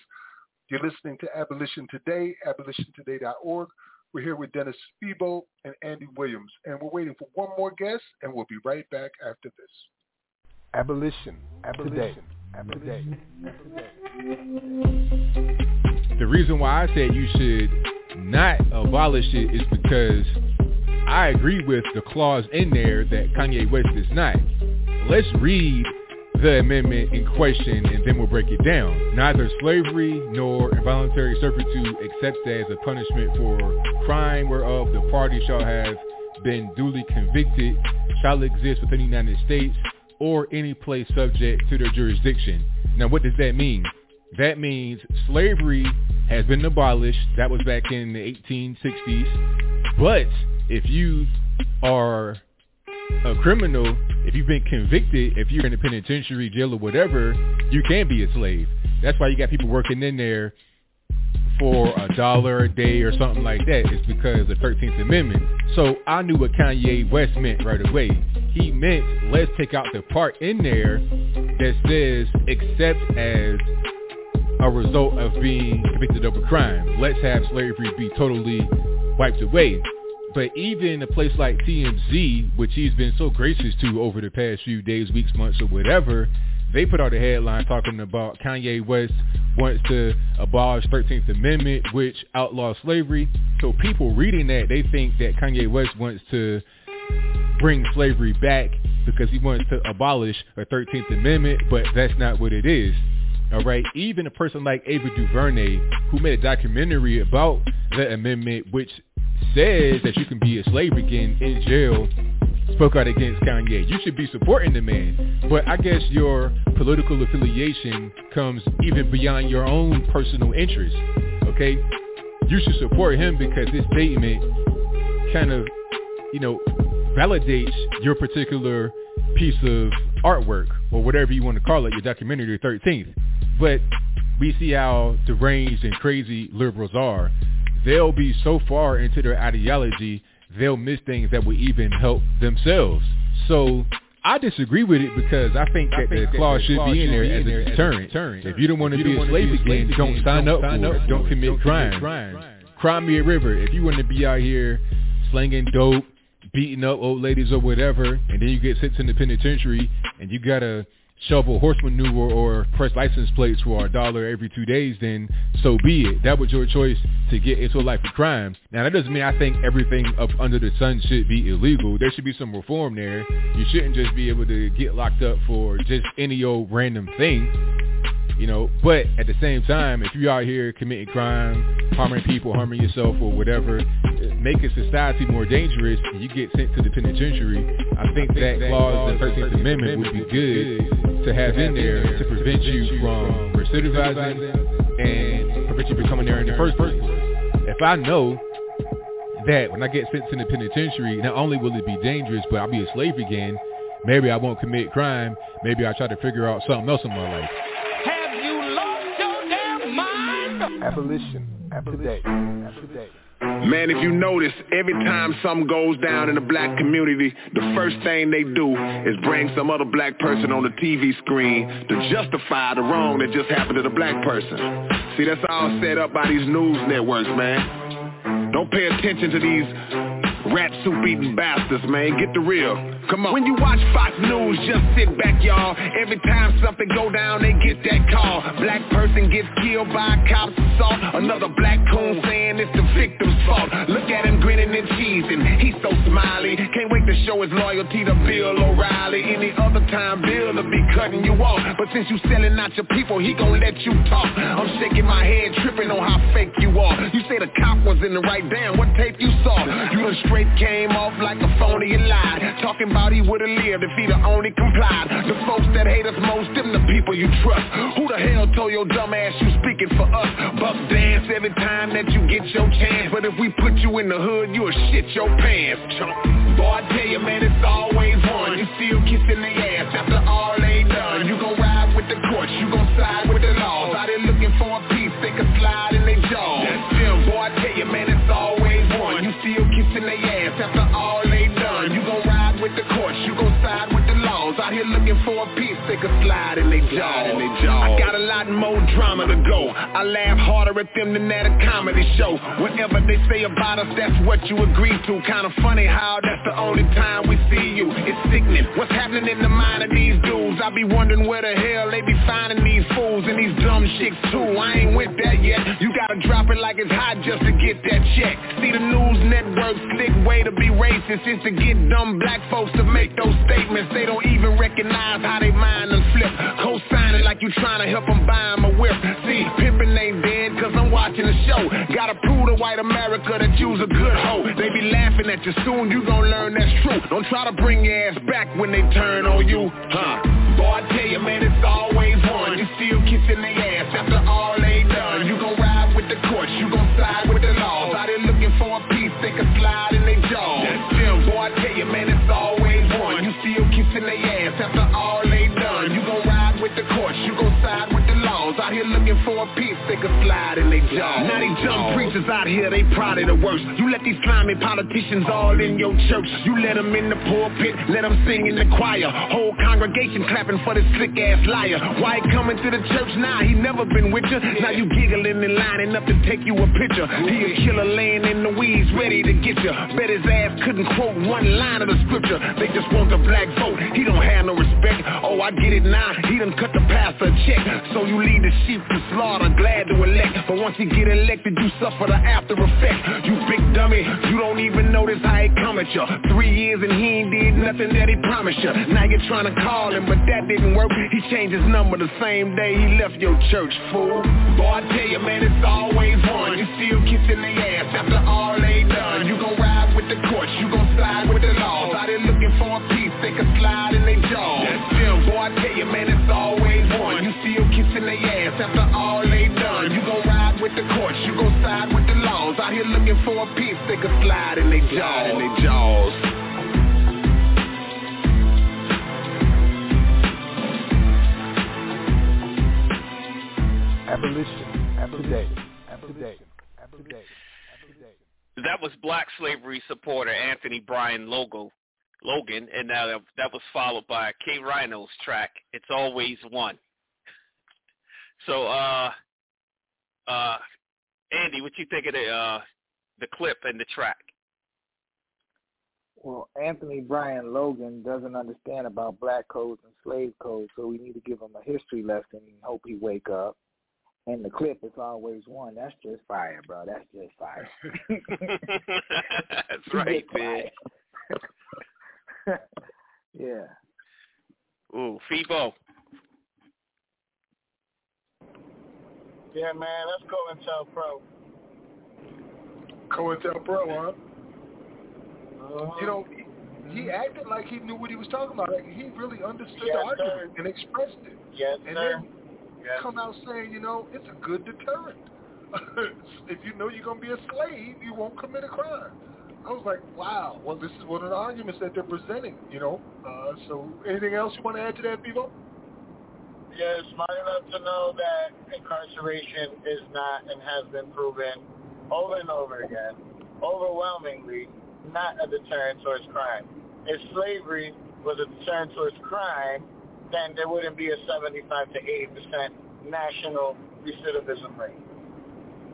S8: You're listening to Abolition Today, abolitiontoday.org. We're here with Dennis Febo and Andy Williams, and we're waiting for one more guest, and we'll be right back after this.
S13: Abolition, abolition. Today. The reason why I said you should not abolish it is because I agree with the clause in there that Kanye West is not. Let's read the amendment in question and then we'll break it down. Neither slavery nor involuntary servitude except as a punishment for crime whereof the party shall have been duly convicted shall exist within the United States or any place subject to their jurisdiction. Now, what does that mean? That means slavery has been abolished. That was back in the 1860s. But if you are a criminal, if you've been convicted, if you're in a penitentiary, jail, or whatever, you can be a slave. That's why you got people working in there for a dollar a day or something like that is because of the 13th Amendment. So I knew what Kanye West meant right away. He meant let's take out the part in there that says except as a result of being convicted of a crime. Let's have slavery be totally wiped away. But even a place like TMZ, which he's been so gracious to over the past few days, weeks, months, or whatever, they put out a headline talking about Kanye West wants to abolish 13th Amendment, which outlaws slavery. So people reading that, they think that Kanye West wants to bring slavery back because he wants to abolish a 13th Amendment, but that's not what it is. All right. Even a person like Ava DuVernay, who made a documentary about the amendment, which says that you can be a slave again in jail spoke out against Kanye. You should be supporting the man. But I guess your political affiliation comes even beyond your own personal interests. Okay? You should support him because this statement kind of, you know, validates your particular piece of artwork or whatever you want to call it, your documentary, the 13th. But we see how deranged and crazy liberals are. They'll be so far into their ideology they'll miss things that will even help themselves. So I disagree with it because I think that I think the clause should be in there, as, a deterrent. deterrent. If you don't want to be a slave again, don't sign up for it. Don't commit me a River, if you want to be out here slinging dope, beating up old ladies or whatever, and then you get sent to the penitentiary and you got to shovel horse maneuver, or, or press license plates for a dollar every two days, then so be it. That was your choice to get into a life of crime. Now that doesn't mean I think everything up under the sun should be illegal. There should be some reform there. You shouldn't just be able to get locked up for just any old random thing. You know, but at the same time, if you're out here committing crime, harming people, harming yourself or whatever, making society more dangerous, and you get sent to the penitentiary, I think, I think that, clause in the 13th Amendment would be good to have in there to prevent you from recidivizing and prevent you from coming there in the first place. If I know that when I get sent to the penitentiary, not only will it be dangerous, but I'll be a slave again. Maybe I won't commit crime. Maybe I'll try to figure out something else in my life.
S14: Abolition. Today. Today.
S15: Man, if you notice, every time something goes down in the black community, the first thing they do is bring some other black person on the TV screen to justify the wrong that just happened to the black person. See, that's all set up by these news networks, man. Don't pay attention to these rat soup eating bastards, man. Get the real. Come on. When you watch Fox News, just sit back, y'all. Every time something go down, they get that call. Black person gets killed by a cop's assault. Another black coon saying it's the victim's fault. Look at him grinning and cheesing. He's so smiley. Can't wait to show his loyalty to Bill O'Reilly. Any other time, Bill will be cutting you off. But since you selling out your people, he gon' let you talk. I'm shaking my head, tripping on how fake you are. You say the cop was in the right damn. What tape you saw? You done straight came off like a phony and lied. Talking he would've lived if he'd only complied. The folks that hate us most, them the people you trust. Who the hell told your dumb ass you speaking for us? Buck dance every time that you get your chance. But if we put you in the hood, you'll shit your pants, chump. Boy, I tell you, man, it's always one. You still kissing the ass after all they done. You gon' ride with the courts, you gon' side with the laws. Out there looking for a piece they can slide in their jaws. That's them, boy, I tell you, man, out here looking for a piece they could slide in their jaw. I got a lot more drama to go. I laugh harder at them than at a comedy show. Whatever they say about us, that's what you agree to. Kinda funny how that's the only time we see you. It's sickening. What's happening in the mind of these dudes? I be wondering where the hell they be finding these fools and these dumb shits too. I ain't with that yet. You gotta drop it like it's hot just to get that check. See the news network's slick way to be racist is to get dumb black folks to make those statements. They don't even recognize how they mind and flip Co-sign like you trying to help them buy them a whip See, pimpin' ain't dead cause I'm watching the show Gotta prove to white America that you's a good hoe They be laughing at you soon, you gon' learn that's true Don't try to bring your ass back when they turn on you, huh? Boy, I tell you, man, it's always one You still kissing their ass after all they done You gon' ride with the courts, you gon' slide with the law out here looking for a piece, they can slide in their jaw. Now they dumb preachers out here, they proud of the worst. You let these slimy politicians all in your church. You let them in the pulpit, let them sing in the choir. Whole congregation clapping for this sick ass liar. Why he coming to the church now? he never been with you. Now you giggling and lining up to take you a picture. He a killer laying in the weeds, ready to get you. Bet his ass couldn't quote one line of the scripture. They just want the black vote. He don't have no respect. Oh, I get it now. He done cut the pastor check. So you lead the sheep to slaughter, glad to elect But once you get elected, you suffer the after effect You big dummy, you don't even notice how it come at you Three years and he ain't did nothing that he promised you Now you're trying to call him, but that didn't work He changed his number the same day he left your church, fool Boy, I tell you, man, it's always one You still kissing the ass after all they done You gon' ride with the courts, you gon' slide with the laws Out been looking for a piece they can slide in their jaws That's them, boy, I tell you, man, it's always they ass after all they done. You gon' ride with the courts, you gon' side with the laws. Out here looking for a piece they can slide in their jaws. In jaws.
S14: Abolition. Today.
S2: That was black slavery supporter Anthony Brian Logo, Logan, and now that, that was followed by K-Rino's track, It's Always One. So, uh, uh, Andy, what you think of the uh, the clip and the track?
S11: Well, Anthony Brian Logan doesn't understand about black codes and slave codes, so we need to give him a history lesson and hope he wake up. And the clip is always one. That's just fire, bro. That's just fire.
S2: That's right, man.
S11: yeah.
S2: Ooh, Febo,
S12: Yeah, man, that's COINTELPRO.
S8: COINTELPRO, huh? Uh-huh. You know, he mm-hmm. acted like he knew what he was talking about. Like he really understood yes, the argument sir. and expressed it.
S12: Yes, and
S8: sir. then yes. come out saying, you know, it's a good deterrent. if you know you're going to be a slave, you won't commit a crime. I was like, wow. Well, this is one of the arguments that they're presenting, you know. Uh, so anything else you want to add to that, Febo?
S12: you're smart enough to know that incarceration is not and has been proven over and over again, overwhelmingly not a deterrent towards crime. If slavery was a deterrent towards crime, then there wouldn't be a 75 to 80% national recidivism rate.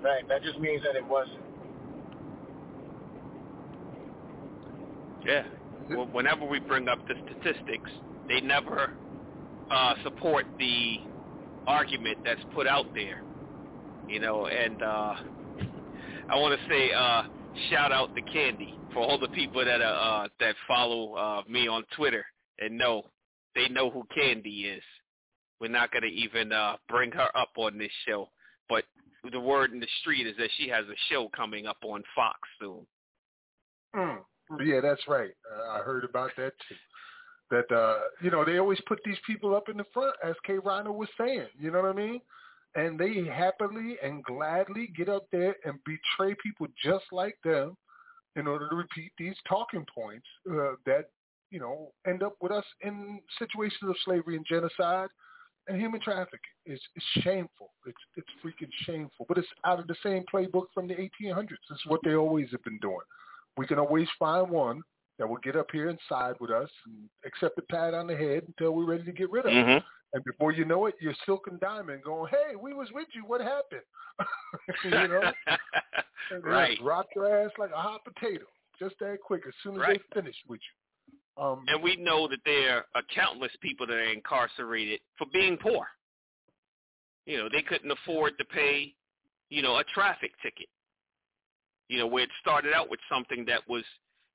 S12: Right? That just means that it wasn't.
S2: Yeah. Whenever we bring up the statistics, they never uh, support the argument that's put out there. You know, and uh, I want to say uh, shout out to Candy for all the people that uh, uh that follow uh, me on Twitter and know they know who Candy is. We're not going to even uh, bring her up on this show, but the word in the street is that she has a show coming up on Fox soon.
S8: Mm. Yeah, that's right. I heard about that too that uh, you know they always put these people up in the front, as K-Rino was saying. You know what I mean? And they happily and gladly get up there and betray people just like them in order to repeat these talking points uh, that you know end up with us in situations of slavery and genocide and human trafficking. is it's shameful. It's it's freaking shameful. But it's out of the same playbook from the 1800s. It's what they always have been doing. We can always find one that will get up here and side with us and accept a pat on the head until we're ready to get rid of mm-hmm.
S2: them.
S8: And before you know it, you're silk and diamond going, hey, we was with you. What happened? you know? and
S2: right.
S8: Drop your ass like a hot potato just that quick as soon as right. they finish with you. Um,
S2: and we know that there are countless people that are incarcerated for being poor. You know, they couldn't afford to pay, you know, a traffic ticket. You know, where it started out with something that was,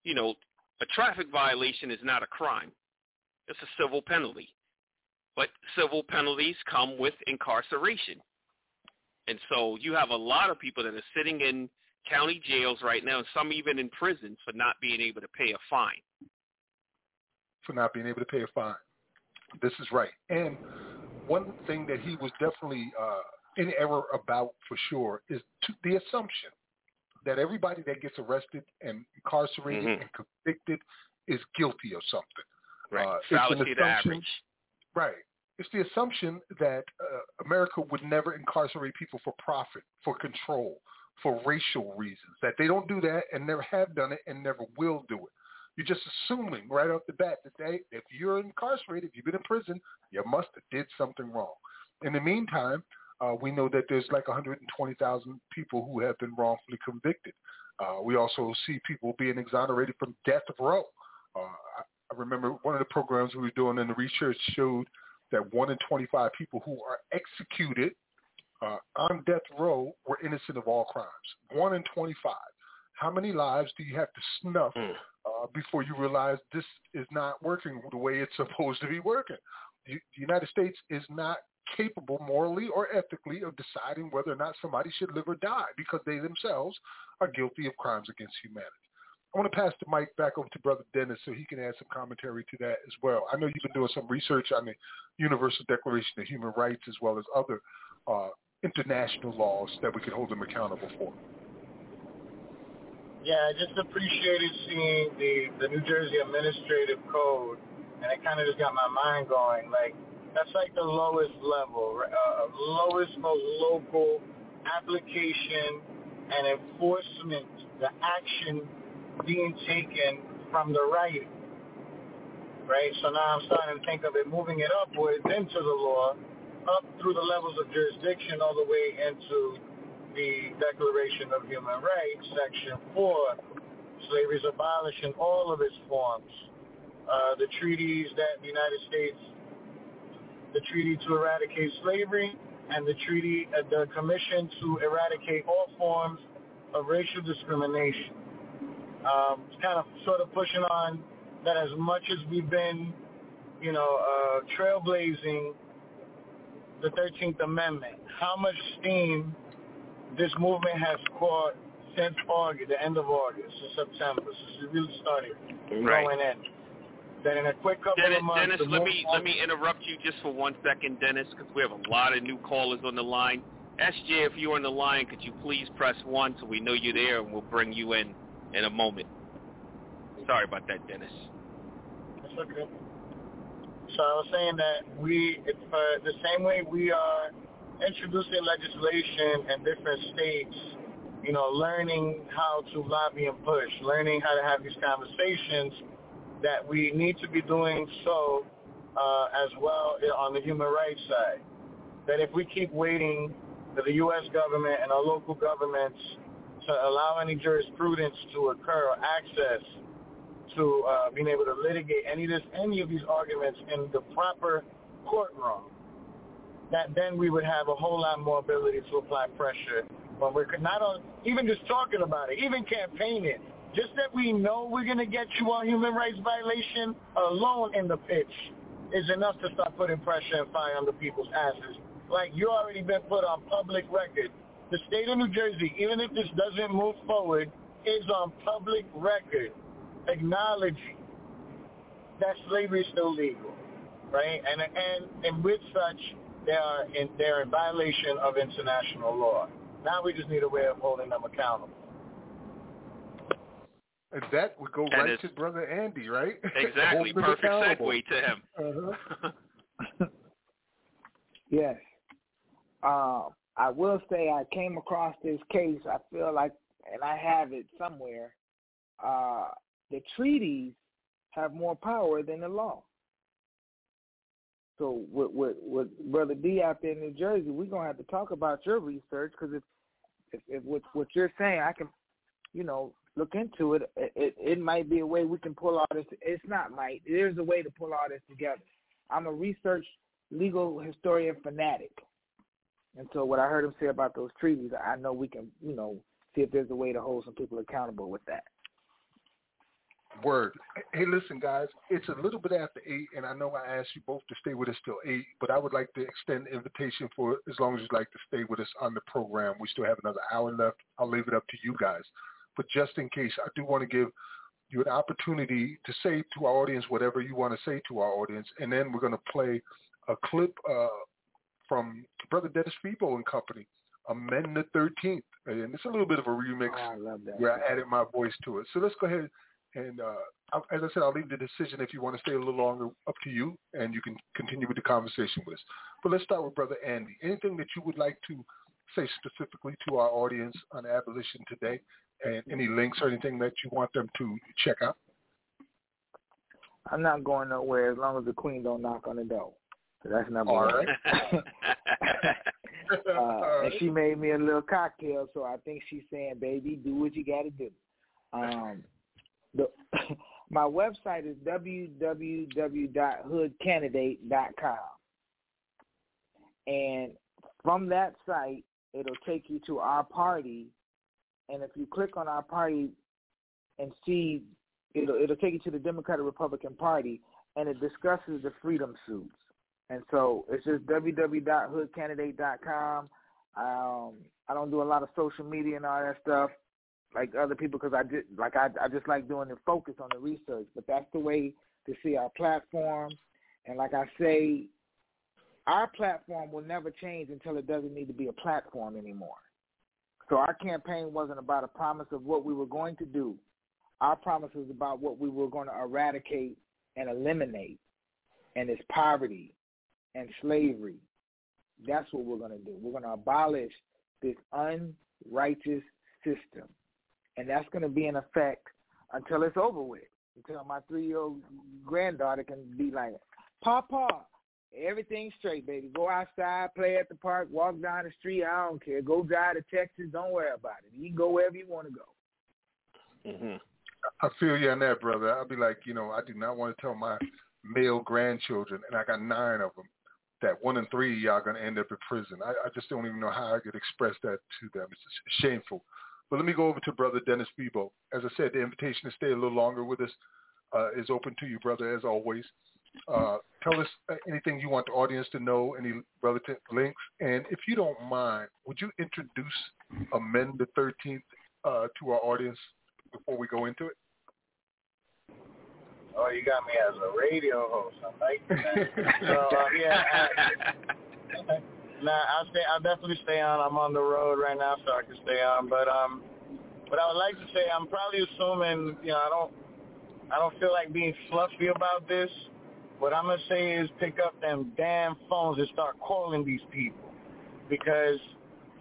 S2: you know, a traffic violation is not a crime. It's a civil penalty. But civil penalties come with incarceration. And so you have a lot of people that are sitting in county jails right now, and some even in prison for not being able to pay a fine.
S8: For not being able to pay a fine. This is right. And one thing that he was definitely uh, in error about for sure is to the assumption that everybody that gets arrested and incarcerated mm-hmm. and convicted is guilty of something.
S2: Right. Uh, Fallacy to average.
S8: Right. It's the assumption that uh, America would never incarcerate people for profit, for control, for racial reasons, that they don't do that and never have done it and never will do it. You're just assuming right off the bat that they, if you're incarcerated, if you've been in prison, you must have did something wrong. In the meantime, uh, we know that there's like 120,000 people who have been wrongfully convicted. Uh, we also see people being exonerated from death row. Uh, I remember one of the programs we were doing in the research showed that one in 25 people who are executed uh, on death row were innocent of all crimes. One in 25. How many lives do you have to snuff mm. uh, before you realize this is not working the way it's supposed to be working? the United States is not capable morally or ethically of deciding whether or not somebody should live or die because they themselves are guilty of crimes against humanity. I want to pass the mic back over to Brother Dennis so he can add some commentary to that as well. I know you've been doing some research on the Universal Declaration of Human Rights as well as other uh, international laws that we could hold them accountable for.
S12: Yeah, I just appreciated seeing the, the New Jersey Administrative Code, and it kind of just got my mind going. Like, that's like the lowest level, uh, lowest most local application and enforcement, the action being taken from the right. Right? So now I'm starting to think of it moving it upwards into the law, up through the levels of jurisdiction all the way into the Declaration of Human Rights, Section 4. Slavery is abolished in all of its forms. Uh, the treaties that the United States the treaty to eradicate slavery, and the treaty, uh, the commission to eradicate all forms of racial discrimination. Um, it's kind of sort of pushing on that as much as we've been, you know, uh, trailblazing the 13th Amendment, how much steam this movement has caught since August, the end of August, September, since it really started right. going in in a quick couple
S2: Dennis,
S12: of months,
S2: Dennis, let
S12: me
S2: let me interrupt you just for one second, Dennis, because we have a lot of new callers on the line. SJ, if you're on the line, could you please press one so we know you're there, and we'll bring you in in a moment. Sorry about that, Dennis.
S12: That's okay. So I was saying that we, if, uh, the same way we are introducing legislation in different states, you know, learning how to lobby and push, learning how to have these conversations that we need to be doing so uh, as well on the human rights side. That if we keep waiting for the U.S. government and our local governments to allow any jurisprudence to occur or access to uh, being able to litigate any of this, any of these arguments in the proper courtroom, that then we would have a whole lot more ability to apply pressure when we're not on, even just talking about it, even campaigning just that we know we're going to get you on human rights violation alone in the pitch is enough to start putting pressure and fire on the people's asses. Like you already been put on public record. The state of New Jersey, even if this doesn't move forward, is on public record acknowledging that slavery is still legal, right? And and and with such, they are in they're in violation of international law. Now we just need a way of holding them accountable.
S8: And that would go and right to brother Andy, right? Exactly. Perfect
S2: segue to him.
S11: Uh-huh. yes. Uh, I will say I came across this case. I feel like, and I have it somewhere. Uh, the treaties have more power than the law. So with, with, with brother D out there in New Jersey, we're gonna have to talk about your research because if, if, if what, what you're saying, I can, you know, look into it. It, it, might be a way we can pull all this. It's not might. There's a way to pull all this together. I'm a research legal historian fanatic, and so what I heard him say about those treaties, I know we can, you know, see if there's a way to hold some people accountable with that.
S8: Word. Hey, listen, guys. It's a little bit after eight, and I know I asked you both to stay with us till eight, but I would like to extend the invitation for as long as you'd like to stay with us on the program. We still have another hour left. I'll leave it up to you guys. But just in case, I do want to give you an opportunity to say to our audience whatever you want to say to our audience, and then we're going to play a clip uh, from Brother Dennis Febo and Company, Amend the 13th. And it's a little bit of a remix
S11: oh, I
S8: where I added my voice to it. So let's go ahead and uh, as I said, I'll leave the decision if you want to stay a little longer up to you, and you can continue with the conversation with us. But let's start with Brother Andy. Anything that you would like to say specifically to our audience on abolition today, and any links or anything that you want them to check out?
S11: I'm not going nowhere as long as the queen don't knock on the door. So that's number All one. Right. uh, And she made me a little cocktail, so I think she's saying, "Baby, do what you got to do." Um, the my website is www.hoodcandidate.com, and from that site, it'll take you to our party and if you click on our party and see, it'll it'll take you to the Democratic Republican Party, and it discusses the freedom suits. And so it's just www.hoodcandidate.com. Um, I don't do a lot of social media and all that stuff like other people because I did like I I just like doing the focus on the research. But that's the way to see our platform. And like I say, our platform will never change until it doesn't need to be a platform anymore. So our campaign wasn't about a promise of what we were going to do. Our promise was about what we were going to eradicate and eliminate, and it's poverty and slavery. That's what we're going to do. We're going to abolish this unrighteous system, and that's going to be in effect until it's over with. Until my three-year-old granddaughter can be like, "Papa, Everything straight, baby. Go outside, play at the park, walk down the street. I don't care. Go drive to Texas. Don't worry about it. You can go wherever you want to go.
S2: Mm-hmm. I
S8: feel you on that, brother. I'll be like, you know, I do not want to tell my male grandchildren, and I got nine of them, that one in three y'all going to end up in prison. I, I just don't even know how I could express that to them. It's shameful. But let me go over to Brother Dennis Febo. As I said, the invitation to stay a little longer with us uh, is open to you, brother, as always. Uh, tell us uh, anything you want the audience to know, any relevant links. And if you don't mind, would you introduce Amend the 13th uh, to our audience before we go into it?
S12: Oh, you got me as a radio host. I'm like, so uh, yeah. I, nah, I stay. I definitely stay on. I'm on the road right now, so I can stay on. But um, but I would like to say I'm probably assuming. You know, I don't. I don't feel like being fluffy about this what I'm gonna say is pick up them damn phones and start calling these people because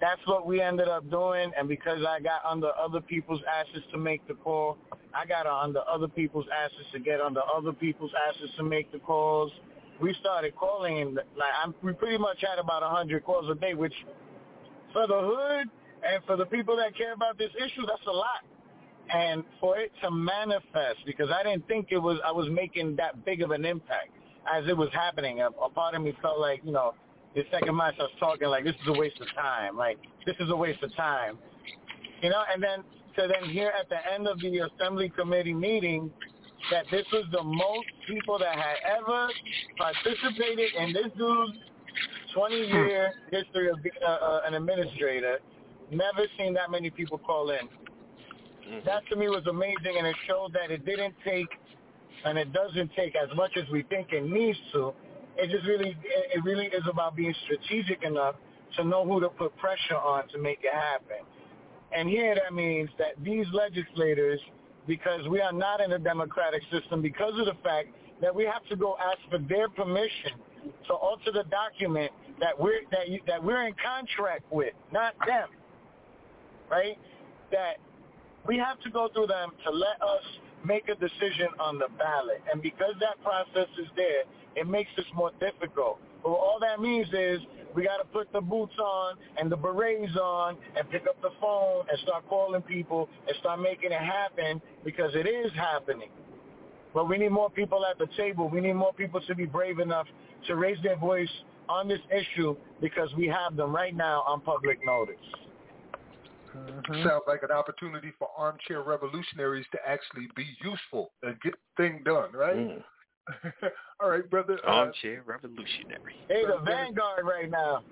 S12: that's what we ended up doing. And because I got under other people's asses to make the call, I got under other people's asses to get under other people's asses to make the calls. We started calling, and like I'm, we pretty much had about a hundred calls a day, which for the hood and for the people that care about this issue, that's a lot and for it to manifest because I didn't think it was I was making that big of an impact as it was happening. A, a part of me felt like you know the second match I was talking like this is a waste of time, like this is a waste of time, you know. And then to then here at the end of the assembly committee meeting that this was the most people that had ever participated in this dude's 20-year hmm. history of being a, a, an administrator. Never seen that many people call in Mm-hmm. That to me was amazing, and it showed that it didn't take, and it doesn't take as much as we think it needs to. It just really, it really is about being strategic enough to know who to put pressure on to make it happen. And here that means that these legislators, because we are not in a democratic system, because of the fact that we have to go ask for their permission to alter the document that we're that you, that we're in contract with, not them, right? That we have to go through them to let us make a decision on the ballot. And because that process is there, it makes this more difficult. But all that means is we got to put the boots on and the berets on and pick up the phone and start calling people and start making it happen because it is happening. But we need more people at the table. We need more people to be brave enough to raise their voice on this issue because we have them right now on public notice.
S8: Mm-hmm. Sounds like an opportunity for armchair revolutionaries to actually be useful and get thing done, right? Mm. All right, brother.
S2: Uh, armchair uh, revolutionary.
S11: They the vanguard right now.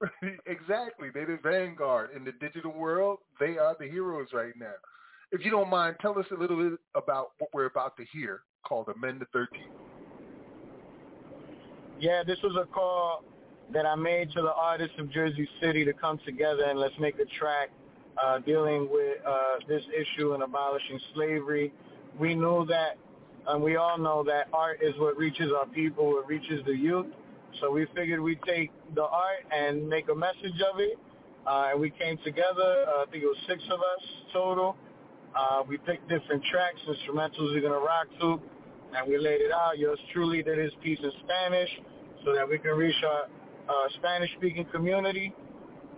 S8: exactly. They are the vanguard in the digital world. They are the heroes right now. If you don't mind, tell us a little bit about what we're about to hear called Amend the 13.
S12: Yeah, this was a call that I made to the artists of Jersey City to come together and let's make a track uh, dealing with uh, this issue and abolishing slavery. We know that, and we all know that art is what reaches our people, it reaches the youth. So we figured we'd take the art and make a message of it. Uh, and we came together, uh, I think it was six of us total. Uh, we picked different tracks, instrumentals we're going to rock to, and we laid it out. Yours truly did his piece in Spanish so that we can reach our uh, Spanish-speaking community.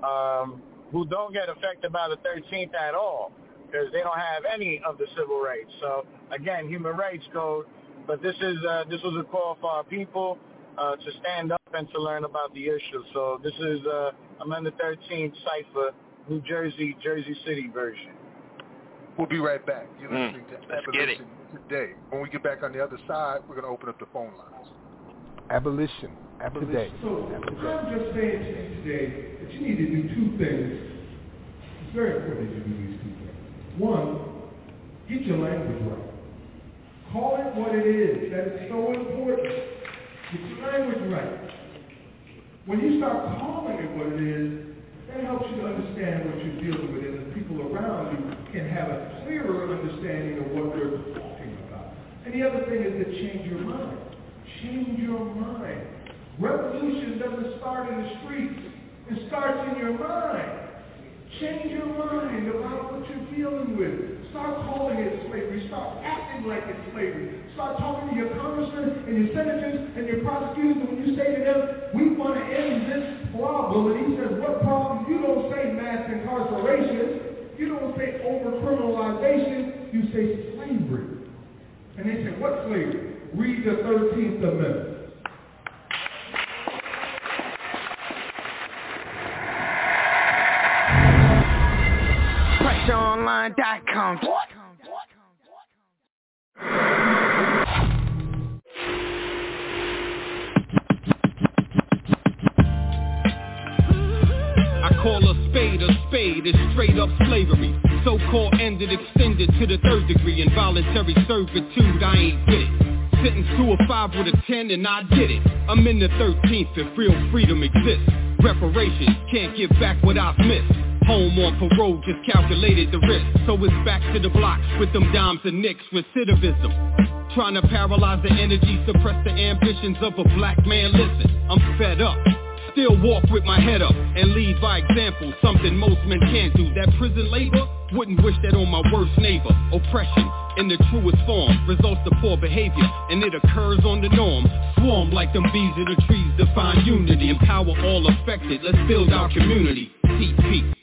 S12: Um, who don't get affected by the 13th at all because they don't have any of the civil rights. So again, human rights code. But this is uh, this was a call for our people uh, to stand up and to learn about the issue. So this is uh, Amendment 13 Cipher, New Jersey, Jersey City version.
S8: We'll be right back. You're mm. listening mm, to Abolition Today. When we get back on the other side, we're going to open up the phone lines.
S16: Abolition so I'm
S17: just saying to you today that you need to do two things. It's very important that you do these two things. One, get your language right. Call it what it is. That is so important. Get your language right. When you start calling it what it is, that helps you to understand what you're dealing with and the people around you can have a clearer understanding of what they're talking about. And the other thing is to change your mind. Change your mind Revolution doesn't start in the streets. It starts in your mind. Change your mind about what you're dealing with. Start calling it slavery. Start acting like it's slavery. Start talking to your congressmen and your senators and your prosecutors, and when you say to them, we want to end this problem, and he says, what problem? You don't say mass incarceration. You don't say over-criminalization. You say slavery. And they say, what slavery? Read the 13th Amendment. Patreon.com.
S18: I call a spade a spade, it's straight up slavery. So-called ended, extended to the third degree, involuntary servitude, I ain't get it. Sentenced to a five with a ten and I did it. I'm in the 13th if real freedom exists. Reparations, can't give back what I've missed. Home on parole, just calculated the risk. So it's back to the block with them dimes and nicks, recidivism. Trying to paralyze the energy, suppress the ambitions of a black man. Listen, I'm fed up. Still walk with my head up and lead by example, something most men can't do. That prison labor, wouldn't wish that on my worst neighbor. Oppression in the truest form results to poor behavior, and it occurs on the norm. Swarm like them bees in the trees, define unity. Empower all affected, let's build our community. Teach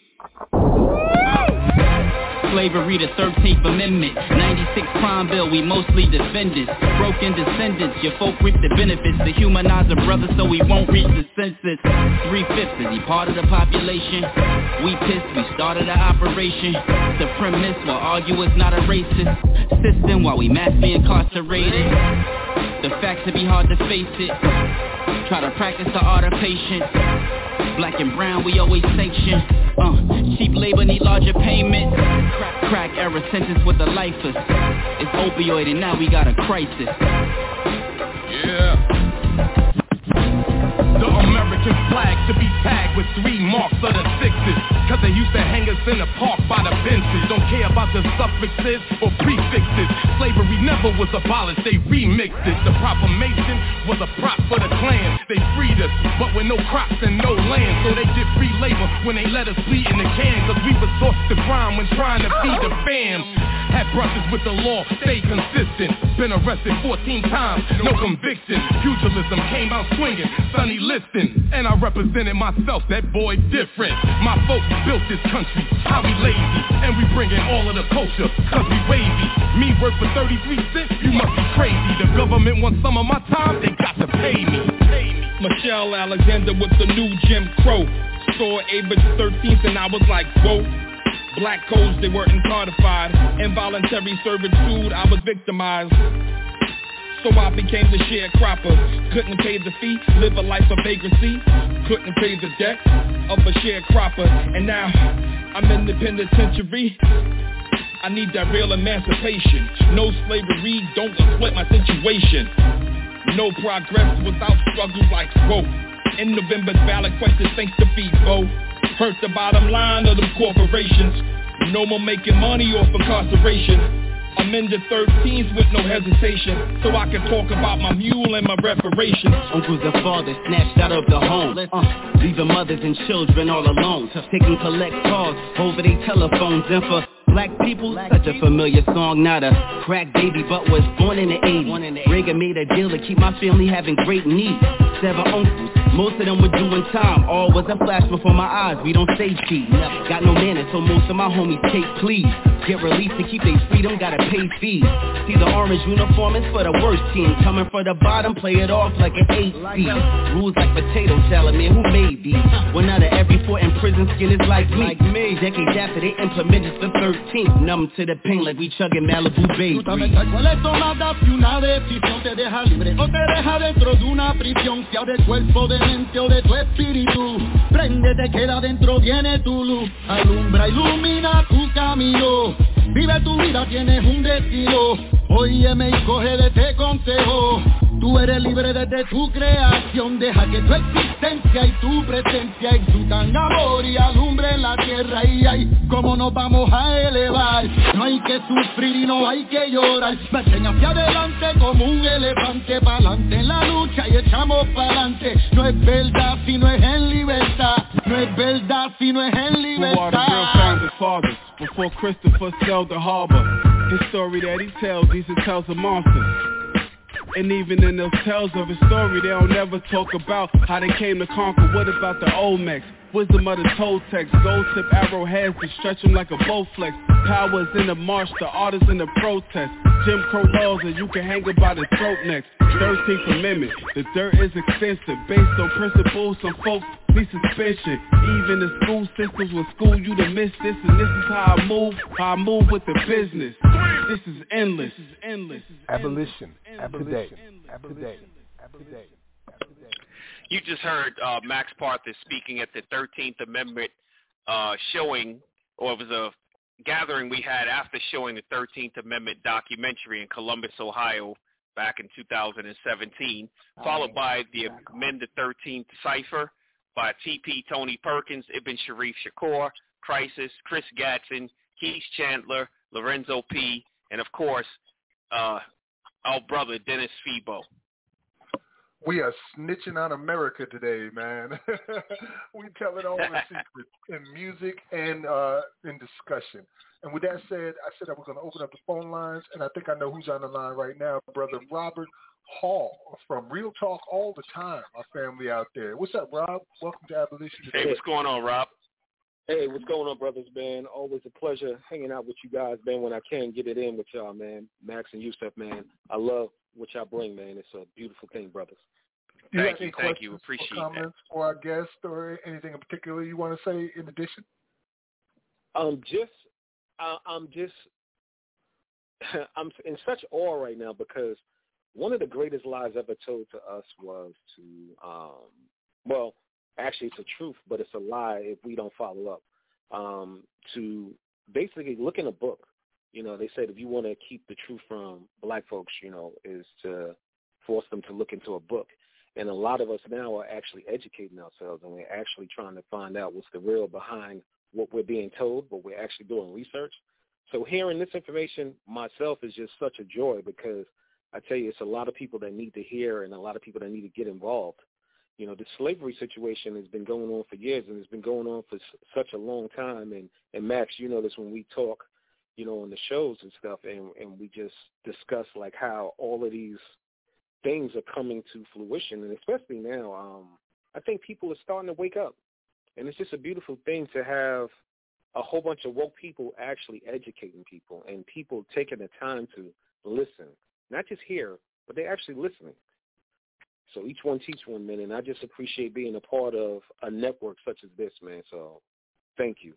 S18: Slavery the 13th Amendment 96 crime bill, we mostly defendants Broken descendants, your folk reap the benefits To humanize a brother so he won't reach the census Three-fifths, is he part of the population? We pissed, we started an operation The premise, will argue it's not a racist System while we massively incarcerated The facts would be hard to face it Try to practice the art of patience Black and brown, we always sanction. Uh, cheap labor need larger payments. Crack, crack era sentence with the lifers. It's opioid and now we got a crisis. Yeah. The American flag to be tagged with three marks of the sixes. Cause they used to hang us in the park by the benches. Don't care about the suffixes or prefixes. Slavery never was abolished, they remixed it. The proclamation was a prop for the Klan. They freed us, but with no crops and no land. So they did free labor when they let us bleed in the can. Cause we taught to crime when trying to feed the fam. Had brushes with the law, stay consistent. Been arrested 14 times, no conviction. Pugilism came out swinging. Sunny and I represented myself, that boy different. My folks built this country, how we lazy, and we in all of the culture, cause we wavy. Me work for 33 cents, you must be crazy. The government wants some of my time, they got to pay me. Michelle Alexander with the new Jim Crow. Saw Ava 13th and I was like, whoa. Black codes, they weren't codified. Involuntary servitude, I was victimized. So I became the sharecropper. Couldn't pay the fee, live a life of vagrancy. Couldn't pay the debt of a sharecropper. And now I'm in the penitentiary. I need that real emancipation. No slavery, don't exploit my situation. No progress without struggle like growth. In November's ballot question, thanks to Febo. Hurt the bottom line of them corporations. No more making money off incarceration. I'm into 13s with no hesitation So I can talk about my mule and my reparations Uncle's the father snatched out of the home uh, Leaving mothers and children all alone Taking collect calls over their telephones And for Black people, such a familiar song, not a crack baby, but was born in the 80s. Reagan made a deal to keep my family having great needs. Seven uncles, most of them were doing time, All was a flash before my eyes, we don't stay cheap. Got no manners, so most of my homies take please. Get released to keep their freedom, gotta pay fees. See the orange uniform is for the worst team. Coming for the bottom, play it off like an eight seed. Rules like potato salad, man, who made these? One out of every four in prison skin is like me. Like me. Decades after they implemented the 13th. Numb to the pain like we chugging Malibu Bay. de tu espíritu. prende te queda dentro, viene tu luz. Alumbra, ilumina tu camino. Vive tu vida, tienes un destino. Óyeme y coge de este consejo. Tú eres libre desde tu creación, deja que tu existencia y tu presencia tu tan amor y alumbre en la tierra y ahí como nos vamos a elevar. No hay que sufrir y no hay que llorar, marchen hacia adelante como un elefante, pa'lante en la lucha y echamos pa'lante. No es verdad si no es en libertad. No es verdad si no es en libertad. Who are the real fathers before Christopher sailed the harbor? His story that he tells, he's a tales of monsters. And even in those tales of his story, they don't ever talk about how they came to conquer. What about the Olmecs? Wisdom of the Toltecs, gold tip arrowheads to stretch them like a bowflex. Powers in the marsh, the artists in the protest. Jim Crow laws and you can hang by the throat next. 13th Amendment, the dirt is extensive. Based on principles, some folks need suspension. Even the school systems will school you to miss this. And this is how I move, how I move with the business. This is endless. This is endless.
S16: Abolition. Abolition.
S2: You just heard uh, Max Parthas speaking at the 13th Amendment uh, showing, or it was a gathering we had after showing the 13th Amendment documentary in Columbus, Ohio back in 2017, followed oh, by the Amend the 13th Cipher by T.P. Tony Perkins, Ibn Sharif Shakur, Crisis, Chris Gatson, Keith Chandler, Lorenzo P., and of course, uh, our brother Dennis Febo.
S8: We are snitching on America today, man. we tell it all the secrets in music and uh, in discussion. And with that said, I said I was going to open up the phone lines, and I think I know who's on the line right now, brother Robert Hall from Real Talk All the Time, our family out there. What's up, Rob? Welcome to Abolition. Today.
S2: Hey, what's going on, Rob?
S19: Hey, what's going on, brothers, man? Always a pleasure hanging out with you guys, man, when I can get it in with y'all, man. Max and Yusuf, man. I love what y'all bring, man. It's a beautiful thing, brothers.
S2: you thank you, thank you. Appreciate or comments
S8: that. for our guest or anything in particular you want to say in addition?
S19: Um, just, I, I'm just, I'm in such awe right now because one of the greatest lies ever told to us was to, um, well, actually it's a truth, but it's a lie if we don't follow up. Um, to basically look in a book. You know, they said if you want to keep the truth from black folks, you know, is to force them to look into a book. And a lot of us now are actually educating ourselves and we're actually trying to find out what's the real behind what we're being told, but we're actually doing research. So hearing this information myself is just such a joy because I tell you, it's a lot of people that need to hear and a lot of people that need to get involved. You know, the slavery situation has been going on for years and it's been going on for such a long time. And, and Max, you know this when we talk, you know, on the shows and stuff, and, and we just discuss like how all of these things are coming to fruition. And especially now, um, I think people are starting to wake up. And it's just a beautiful thing to have a whole bunch of woke people actually educating people and people taking the time to listen, not just hear, but they're actually listening. So each one teach one, man. And I just appreciate being a part of a network such as this, man. So thank you.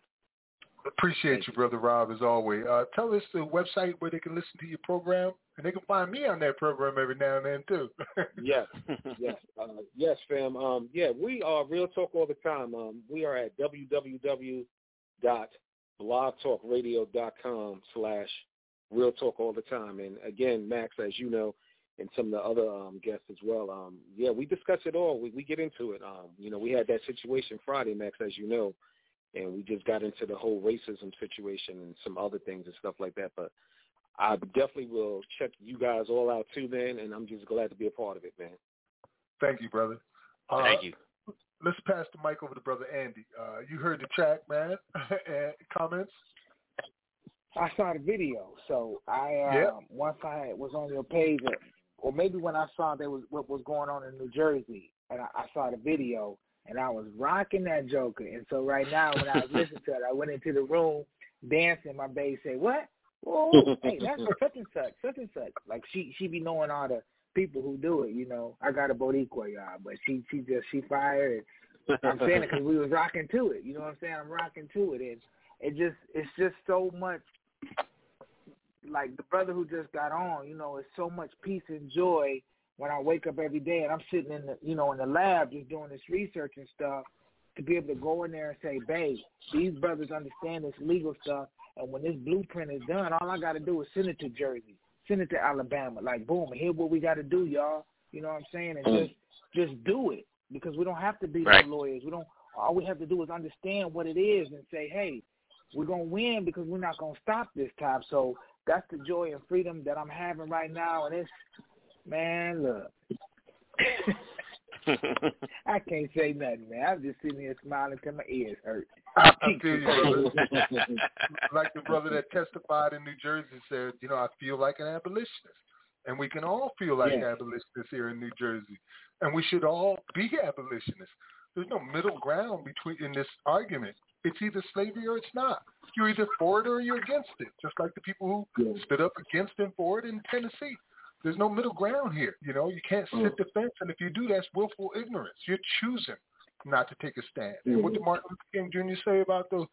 S8: Appreciate thank you, brother Rob, as always. Uh, tell us the website where they can listen to your program, and they can find me on that program every now and then too.
S19: yes, yes, uh, yes, fam. Um, yeah, we are real talk all the time. Um, we are at www.blogtalkradio.com slash real talk all the time. And again, Max, as you know, and some of the other um, guests as well. Um, yeah, we discuss it all. We, we get into it. Um, you know, we had that situation Friday, Max, as you know, and we just got into the whole racism situation and some other things and stuff like that. But I definitely will check you guys all out too, man, and I'm just glad to be a part of it, man.
S8: Thank you, brother.
S2: Uh, Thank you.
S8: Let's pass the mic over to brother Andy. Uh, you heard the track, man, and comments.
S11: I saw the video, so I uh, once I was on your page, or maybe when I saw there was what was going on in New Jersey, and I, I saw the video, and I was rocking that Joker. And so right now, when I was listening to it, I went into the room dancing. My baby said, "What? Oh, hey, that's for such and such, such and such." Like she she be knowing all the people who do it. You know, I got a Boricua, y'all, but she she just she fired. I'm saying it because we was rocking to it. You know what I'm saying? I'm rocking to it, and it just it's just so much like the brother who just got on, you know, it's so much peace and joy when I wake up every day and I'm sitting in the, you know, in the lab just doing this research and stuff to be able to go in there and say, babe, these brothers understand this legal stuff. And when this blueprint is done, all I got to do is send it to Jersey, send it to Alabama. Like, boom, here's what we got to do, y'all. You know what I'm saying? And mm. just, just do it because we don't have to be right. lawyers. We don't, all we have to do is understand what it is and say, hey, we're going to win because we're not going to stop this time. So that's the joy and freedom that I'm having right now. And it's, man, look. I can't say nothing, man. I'm just sitting here smiling till my ears hurt. I, feel you, brother.
S8: like the brother that testified in New Jersey said, you know, I feel like an abolitionist. And we can all feel like abolitionists here in New Jersey. And we should all be abolitionists. There's no middle ground between in this argument. It's either slavery or it's not. You're either for it or you're against it. Just like the people who yeah. stood up against and for it in Tennessee. There's no middle ground here. You know, you can't sit mm. the fence, and if you do, that's willful ignorance. You're choosing not to take a stand. And what mm. did Martin Luther King Jr. say about the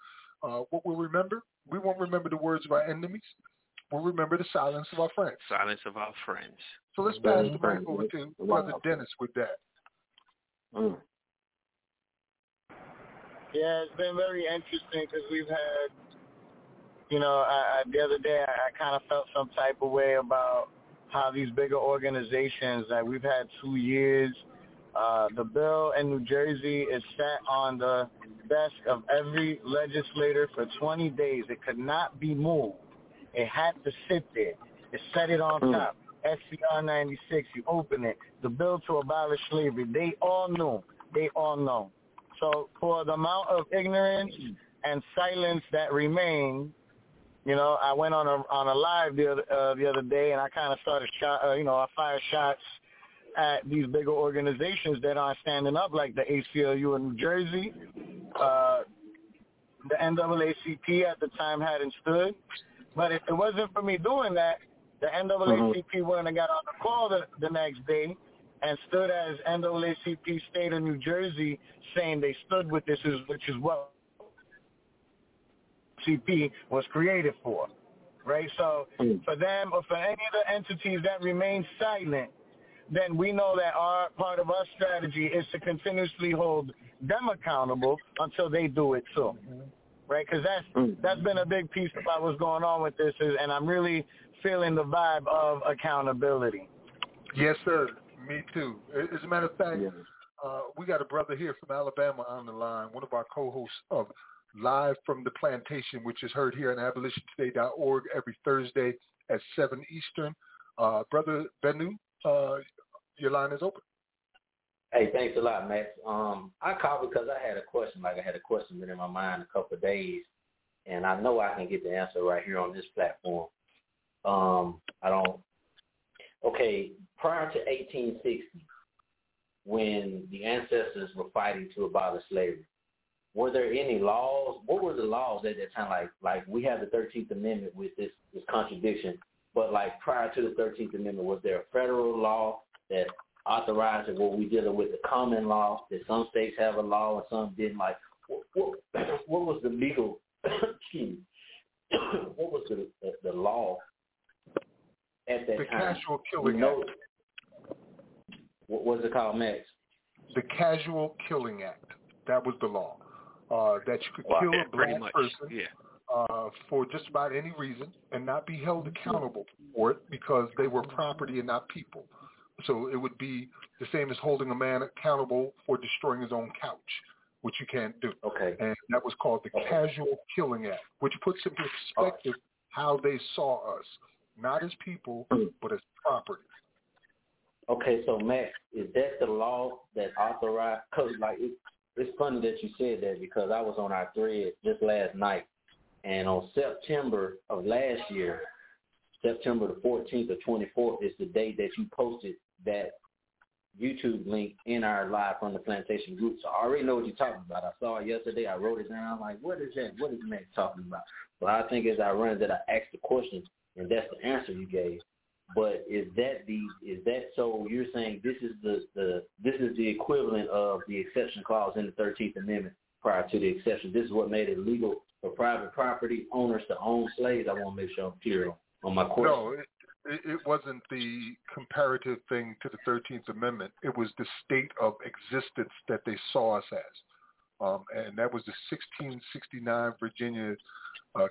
S8: uh, what we'll remember? We won't remember the words of our enemies. We'll remember the silence of our friends.
S2: Silence of our friends.
S8: So let's mm. pass the mic over to Brother Dennis with that.
S12: Yeah, it's been very interesting because we've had, you know, I, I, the other day I, I kind of felt some type of way about how these bigger organizations that like we've had two years. Uh, the bill in New Jersey is sat on the desk of every legislator for 20 days. It could not be moved. It had to sit there. It set it on hmm. top. SCR 96, you open it. The bill to abolish slavery. They all know. They all know. So for the amount of ignorance and silence that remained, you know, I went on a on a live the other, uh, the other day, and I kind of started shot, uh, you know, I fired shots at these bigger organizations that aren't standing up, like the ACLU in New Jersey. Uh, the NAACP at the time hadn't stood, but if it wasn't for me doing that, the NAACP mm-hmm. wouldn't have got on the call the, the next day and stood as NAACP State of New Jersey saying they stood with this, is, which is what CP was created for, right? So mm. for them or for any of the entities that remain silent, then we know that our part of our strategy is to continuously hold them accountable until they do it too, right? Because that's mm. that's been a big piece about what's going on with this, is, and I'm really feeling the vibe of accountability.
S8: Yes, sir. Me too. As a matter of fact, yes. uh, we got a brother here from Alabama on the line, one of our co-hosts of Live from the Plantation, which is heard here on abolitiontoday.org every Thursday at 7 Eastern. Uh, brother Benu, uh, your line is open.
S20: Hey, thanks a lot, Max. Um, I called because I had a question. Like I had a question been in my mind a couple of days, and I know I can get the answer right here on this platform. Um, I don't. Okay, prior to 1860, when the ancestors were fighting to abolish slavery, were there any laws? What were the laws at that time? Like, like we have the 13th Amendment with this, this contradiction, but like prior to the 13th Amendment, was there a federal law that authorized it? Were we dealing with the common law that some states have a law and some didn't? Like, what, what, what was the legal, excuse me, what was the, the, the law at that
S8: the
S20: time?
S8: The Casual Killing
S20: what was it called next?
S8: The Casual Killing Act. That was the law uh, that you could kill a
S2: black much.
S8: person
S2: yeah.
S8: uh, for just about any reason and not be held accountable for it because they were property and not people. So it would be the same as holding a man accountable for destroying his own couch, which you can't do.
S20: Okay.
S8: And that was called the okay. Casual Killing Act, which puts into perspective how they saw us, not as people, but as property.
S20: Okay, so Max, is that the law that authorized? Cause like it, it's funny that you said that because I was on our thread just last night, and on September of last year, September the 14th or 24th is the day that you posted that YouTube link in our live from the plantation group. So I already know what you're talking about. I saw it yesterday. I wrote it down. I'm like, what is that? What is Max talking about? But I think it's ironic that I asked the question and that's the answer you gave. But is that the is that so? You're saying this is the the this is the equivalent of the exception clause in the Thirteenth Amendment prior to the exception. This is what made it legal for private property owners to own slaves. I want to make sure I'm clear on my question.
S8: No, it, it wasn't the comparative thing to the Thirteenth Amendment. It was the state of existence that they saw us as, um, and that was the 1669 Virginia uh,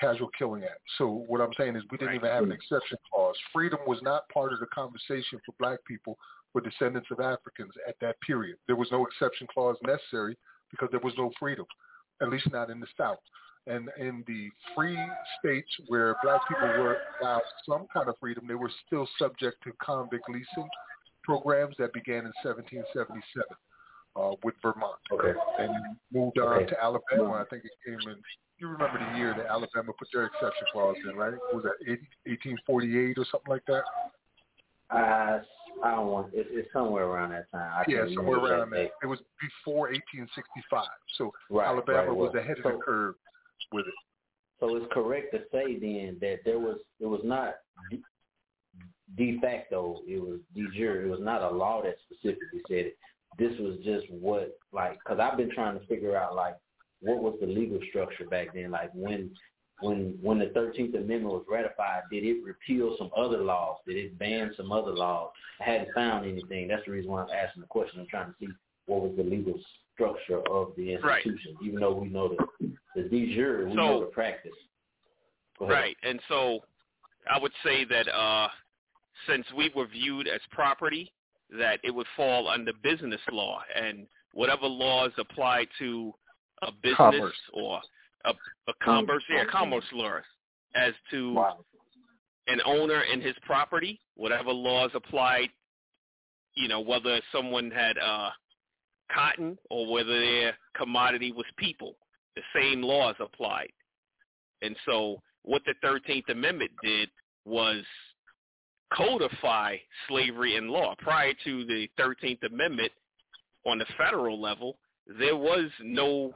S8: Casual Killing Act. So what I'm saying is we didn't right. even have an hmm. exception clause. Freedom was not part of the conversation for black people for descendants of Africans at that period. There was no exception clause necessary because there was no freedom, at least not in the South. And in the free states where black people were allowed some kind of freedom, they were still subject to convict leasing programs that began in 1777 uh, with Vermont, okay. and moved on okay. to Alabama. I think it came in. You remember the year that Alabama put their exception clause in, right? Was that 1848 or something like that?
S20: Uh, I don't want. It, it's somewhere around that time.
S8: I yeah, somewhere around that. that. It was before 1865, so right, Alabama right, was ahead of so, the curve with it.
S20: So it's correct to say then that there was it was not de facto, it was de jure. It was not a law that specifically said it, this was just what like because I've been trying to figure out like what was the legal structure back then like when when when the 13th Amendment was ratified, did it repeal some other laws? Did it ban some other laws? I hadn't found anything. That's the reason why I'm asking the question. I'm trying to see what was the legal structure of the institution, right. even though we know the, the de jure, we so, know the practice.
S2: Right, and so I would say that uh, since we were viewed as property that it would fall under business law and whatever laws apply to a business commerce. or a, a mm-hmm. commerce,
S8: yeah, commerce laws
S2: as to wow. an owner and his property, whatever laws apply, you know, whether someone had uh, cotton or whether their commodity was people, the same laws applied. And so what the 13th Amendment did was – codify slavery in law. Prior to the 13th Amendment on the federal level, there was no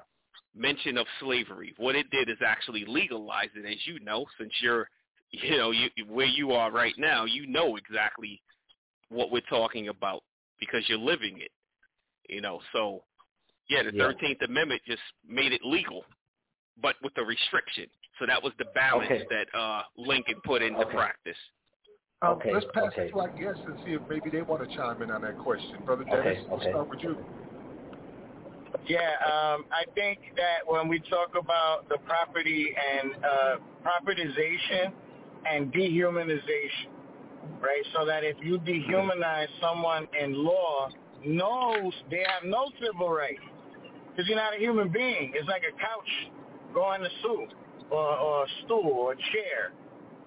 S2: mention of slavery. What it did is actually legalize it, as you know, since you're, you know, you, where you are right now, you know exactly what we're talking about because you're living it, you know. So, yeah, the Thirteenth Amendment just made it legal, but with a restriction. So that was the balance okay. that uh, Lincoln put into okay. practice.
S8: Um, okay. Let's pass okay. it to our guests and see if maybe they want to chime in on that question. Brother Dennis, okay. we'll okay. start with you.
S12: Yeah, um, I think that when we talk about the property and uh, propertization and dehumanization, right? So that if you dehumanize someone in law, knows they have no civil rights because you're not a human being. It's like a couch going to sue or, or a stool or a chair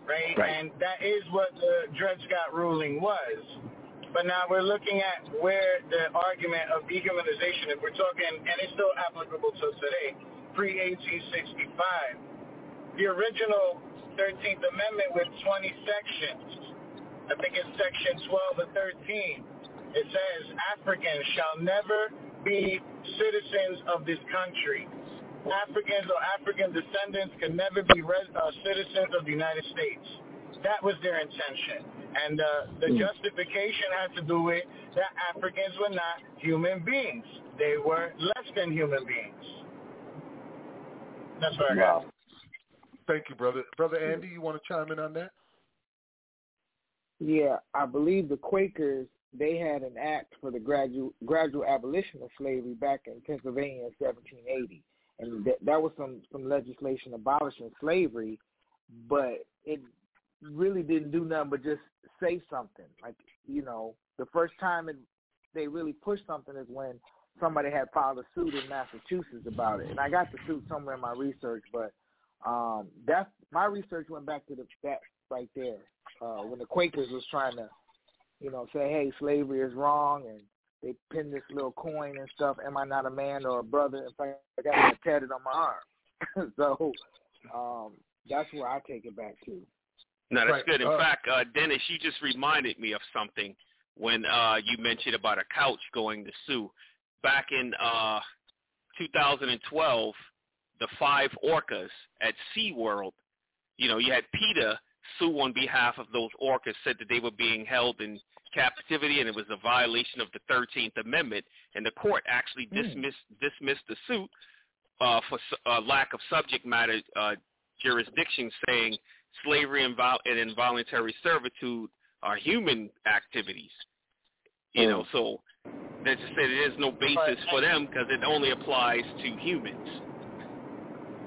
S12: right? right? And that is what the Dred Scott ruling was. But now we're looking at where the argument of dehumanization, if we're talking, and it's still applicable to today, pre-1865. The original 13th Amendment with 20 sections, I think it's section 12 or 13, it says Africans shall never be citizens of this country. Africans or African descendants could never be res- uh, citizens of the United States. That was their intention. And uh, the hmm. justification had to do with that Africans were not human beings. They were less than human beings. That's what I got. Wow.
S8: Thank you, brother. Brother Andy, you want to chime in on that?
S11: Yeah, I believe the Quakers they had an act for the gradual gradual abolition of slavery back in Pennsylvania in 1780 and that that was some some legislation abolishing slavery, but it really didn't do nothing but just say something. Like you know, the first time it, they really pushed something is when somebody had filed a suit in Massachusetts about it, and I got the suit somewhere in my research, but um that's my research went back to the that right there uh when the Quakers was trying to you know say hey slavery is wrong and they pin this little coin and stuff. Am I not a man or a brother? In fact, I got it tatted on my arm.
S21: so um, that's where I take it back to.
S2: No, that's right. good. In uh, fact, uh, Dennis, you just reminded me of something when uh, you mentioned about a couch going to sue. Back in uh, 2012, the five orcas at SeaWorld, you know, you had PETA sue on behalf of those orcas said that they were being held in captivity and it was a violation of the 13th Amendment. And the court actually hmm. dismissed, mm. dismissed the suit uh, for uh, lack of subject matter uh, jurisdiction, saying slavery and, vol- and involuntary servitude are human activities. You mm. know, hmm. so they just said there's no basis but, for them because it only applies to humans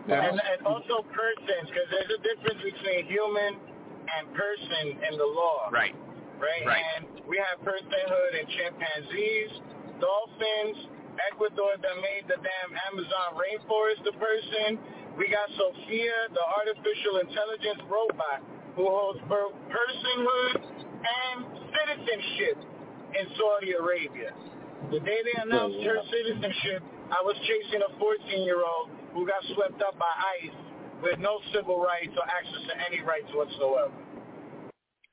S12: and, and also persons, because there's a difference between human and person in the law.
S2: Right. Right. Right.
S12: And we have personhood in chimpanzees, dolphins, Ecuador that made the damn Amazon rainforest a person. We got Sophia, the artificial intelligence robot, who holds both personhood and citizenship in Saudi Arabia. The day they announced oh, her citizenship, I was chasing a 14-year-old who got swept up by ICE with no civil rights or access to any rights whatsoever.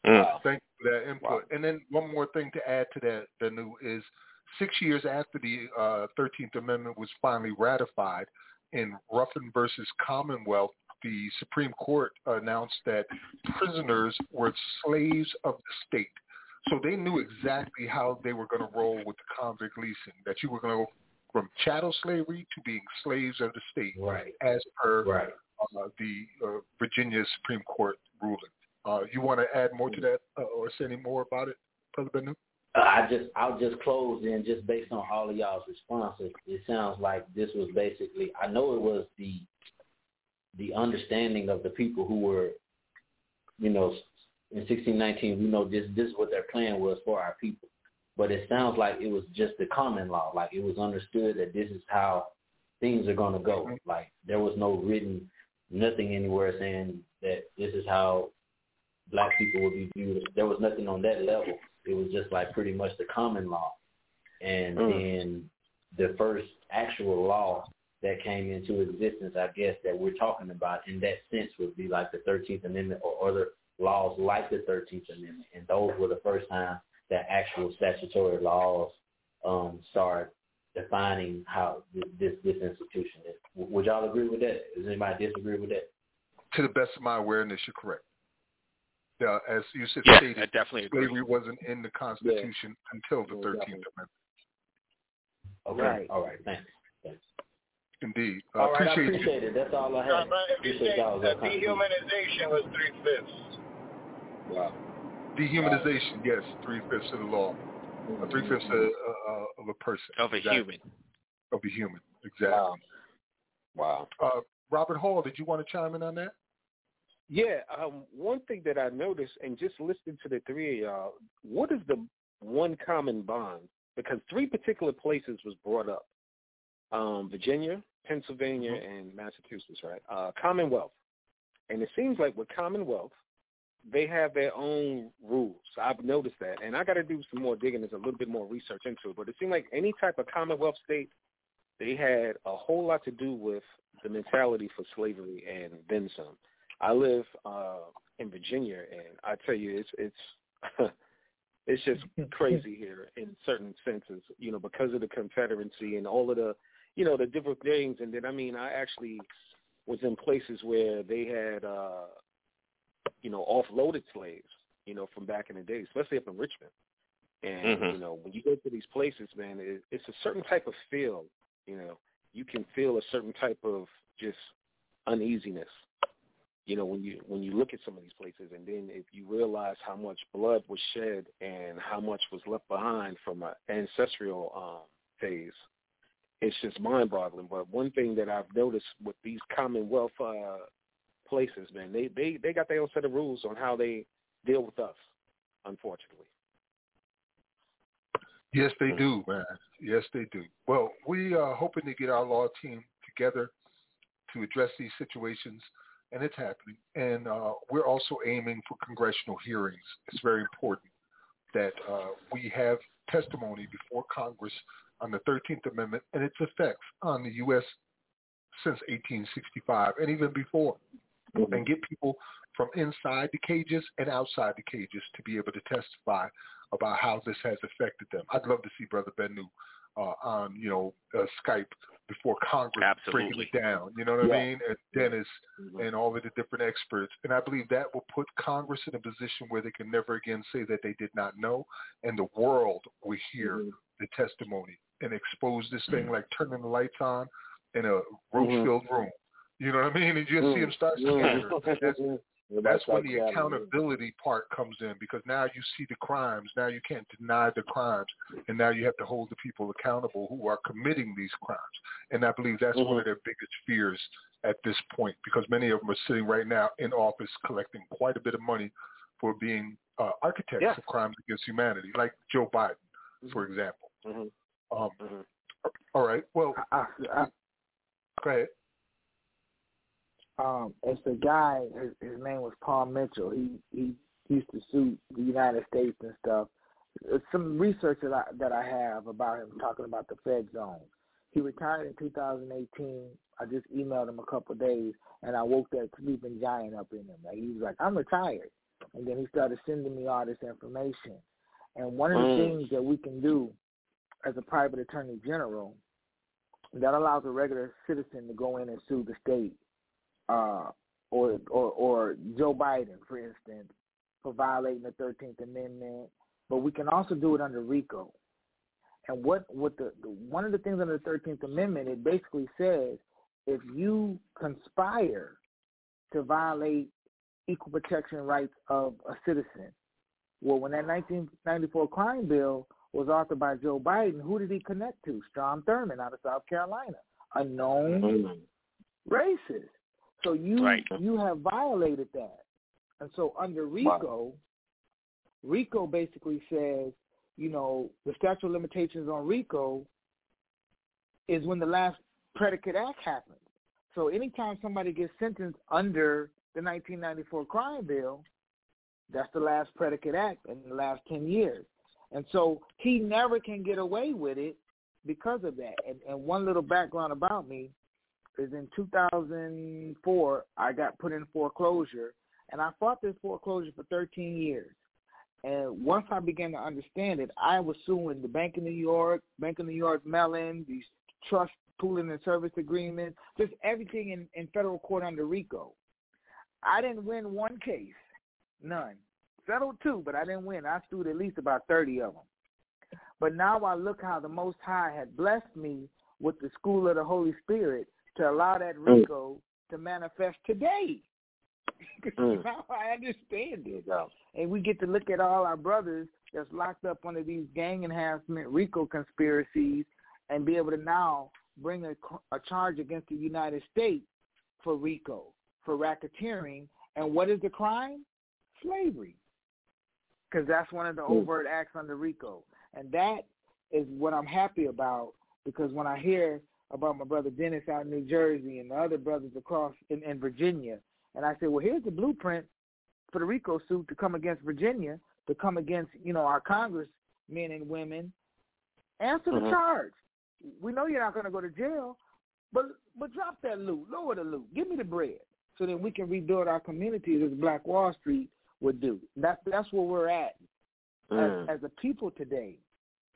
S12: Mm. Wow.
S8: Uh, Thank you for that input. Wow. And then one more thing to add to that, the new is six years after the uh, 13th Amendment was finally ratified in Ruffin versus Commonwealth, the Supreme Court announced that prisoners were slaves of the state. So they knew exactly how they were going to roll with the convict leasing, that you were going to from chattel slavery to being slaves of the state,
S20: right.
S8: as per right. uh, the uh, Virginia Supreme Court ruling. Uh, you want to add more to that uh, or say any more about it, Brother Benu?
S20: Uh, I just I'll just close in just based on all of y'all's responses. It sounds like this was basically I know it was the the understanding of the people who were, you know, in 1619. You know this this is what their plan was for our people but it sounds like it was just the common law. Like it was understood that this is how things are going to go. Mm-hmm. Like there was no written, nothing anywhere saying that this is how black people would be viewed. There was nothing on that level. It was just like pretty much the common law. And mm. then the first actual law that came into existence, I guess, that we're talking about in that sense would be like the 13th Amendment or other laws like the 13th Amendment. And those were the first time the actual statutory laws um, start defining how this this institution is. Would y'all agree with that? Does anybody disagree with that?
S8: To the best of my awareness, you're correct. Yeah, as you said, yeah, stated, I definitely slavery agree. wasn't in the Constitution yeah. until the Thirteenth Amendment.
S20: Okay. Right. All right. Thanks. Thanks.
S8: Indeed.
S20: I
S8: appreciate I
S20: appreciate
S8: you.
S20: it. That's all I have. No, appreciate
S12: that dehumanization was three fifths. Wow.
S8: Dehumanization, yes, three fifths of the law, mm-hmm. three fifths of, uh, of, a person.
S2: Of a exactly. human.
S8: Of a human, exactly.
S20: Wow. wow. Uh,
S8: Robert Hall, did you want to chime in on that?
S22: Yeah, um, one thing that I noticed, and just listening to the three of y'all, what is the one common bond? Because three particular places was brought up: um, Virginia, Pennsylvania, mm-hmm. and Massachusetts. Right? Uh, Commonwealth, and it seems like with Commonwealth, they have their own rules. I've noticed that, and I got to do some more digging. There's a little bit more research into it, but it seemed like any type of Commonwealth state, they had a whole lot to do with the mentality for slavery and then some. I live uh, in Virginia, and I tell you, it's it's it's just crazy here in certain senses, you know, because of the Confederacy and all of the, you know, the different things. And then I mean, I actually was in places where they had. uh you know, offloaded slaves, you know, from back in the day, especially up in Richmond. And mm-hmm. you know, when you go to these places, man, it, it's a certain type of feel. You know, you can feel a certain type of just uneasiness. You know, when you when you look at some of these places, and then if you realize how much blood was shed and how much was left behind from an ancestral um, phase, it's just mind-boggling. But one thing that I've noticed with these Commonwealth uh, places, man. They they they got their own set of rules on how they deal with us, unfortunately.
S8: Yes, they mm. do, man. Yes, they do. Well, we are hoping to get our law team together to address these situations, and it's happening. And uh, we're also aiming for congressional hearings. It's very important that uh, we have testimony before Congress on the 13th Amendment and its effects on the U.S. since 1865 and even before mm-hmm. and get people from inside the cages and outside the cages to be able to testify about how this has affected them. I'd love to see Brother Ben New uh, on, you know, uh, Skype before Congress Absolutely. breaking it down. You know what yeah. I mean? And Dennis mm-hmm. and all of the different experts. And I believe that will put Congress in a position where they can never again say that they did not know, and the world will hear mm-hmm. the testimony and expose this thing mm-hmm. like turning the lights on in a mm-hmm. roach-filled room you know what I mean? And you mm. see them start mm. to that's, that's when the accountability part comes in because now you see the crimes. Now you can't deny the crimes, and now you have to hold the people accountable who are committing these crimes. And I believe that's mm-hmm. one of their biggest fears at this point because many of them are sitting right now in office collecting quite a bit of money for being uh, architects yeah. of crimes against humanity, like Joe Biden, mm-hmm. for example. Mm-hmm. Um, mm-hmm. all right. Well, I, I, I, go ahead
S21: um, it's a guy. His, his name was Paul Mitchell. He he used to sue the United States and stuff. It's some research that I that I have about him talking about the Fed zone. He retired in 2018. I just emailed him a couple of days, and I woke that sleeping giant up in him. Like he was like, "I'm retired," and then he started sending me all this information. And one of the mm. things that we can do as a private attorney general that allows a regular citizen to go in and sue the state uh, or, or or Joe Biden, for instance, for violating the Thirteenth Amendment. But we can also do it under RICO. And what what the, the one of the things under the Thirteenth Amendment it basically says if you conspire to violate equal protection rights of a citizen. Well, when that 1994 crime bill was authored by Joe Biden, who did he connect to? Strom Thurmond out of South Carolina, a known mm-hmm. racist. So you right. you have violated that. And so under RICO, wow. RICO basically says, you know, the statute of limitations on RICO is when the last predicate act happened. So anytime somebody gets sentenced under the 1994 crime bill, that's the last predicate act in the last 10 years. And so he never can get away with it because of that. And, and one little background about me, is in 2004, I got put in foreclosure, and I fought this foreclosure for 13 years. And once I began to understand it, I was suing the Bank of New York, Bank of New York Mellon, these trust pooling and service agreements, just everything in, in federal court under RICO. I didn't win one case, none. Settled two, but I didn't win. I sued at least about 30 of them. But now I look how the Most High had blessed me with the school of the Holy Spirit to allow that mm. Rico mm. to manifest today. mm. how I understand it, And we get to look at all our brothers that's locked up under these gang enhancement RICO conspiracies and be able to now bring a, a charge against the United States for RICO, for racketeering. And what is the crime? Slavery. Because that's one of the mm. overt acts under RICO. And that is what I'm happy about because when I hear about my brother Dennis out in New Jersey and the other brothers across in, in Virginia. And I said, well, here's the blueprint for the RICO suit to come against Virginia, to come against, you know, our Congress men and women. Answer mm-hmm. the charge. We know you're not going to go to jail, but but drop that loot, lower the loot, give me the bread, so then we can rebuild our communities as Black Wall Street would do. That's that's where we're at mm. as, as a people today,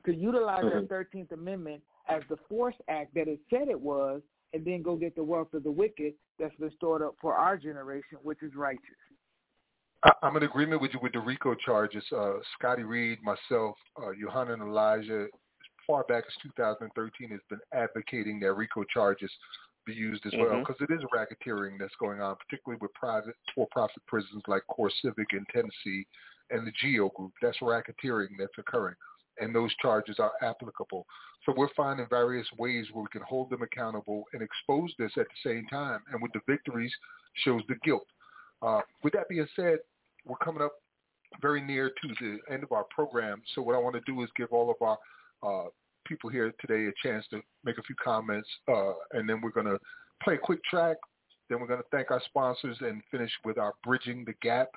S21: to utilize mm-hmm. that Thirteenth Amendment as the force act that it said it was, and then go get the wealth of the wicked that's been stored up for our generation, which is righteous.
S8: I'm in agreement with you with the RICO charges. Uh, Scotty Reed, myself, uh, Johanna and Elijah, as far back as 2013, has been advocating that RICO charges be used as mm-hmm. well because it is racketeering that's going on, particularly with private for-profit prisons like Core Civic in Tennessee and the GEO Group. That's racketeering that's occurring and those charges are applicable. So we're finding various ways where we can hold them accountable and expose this at the same time. And with the victories shows the guilt. Uh, with that being said, we're coming up very near to the end of our program. So what I want to do is give all of our uh, people here today a chance to make a few comments, uh, and then we're going to play a quick track. Then we're going to thank our sponsors and finish with our Bridging the Gap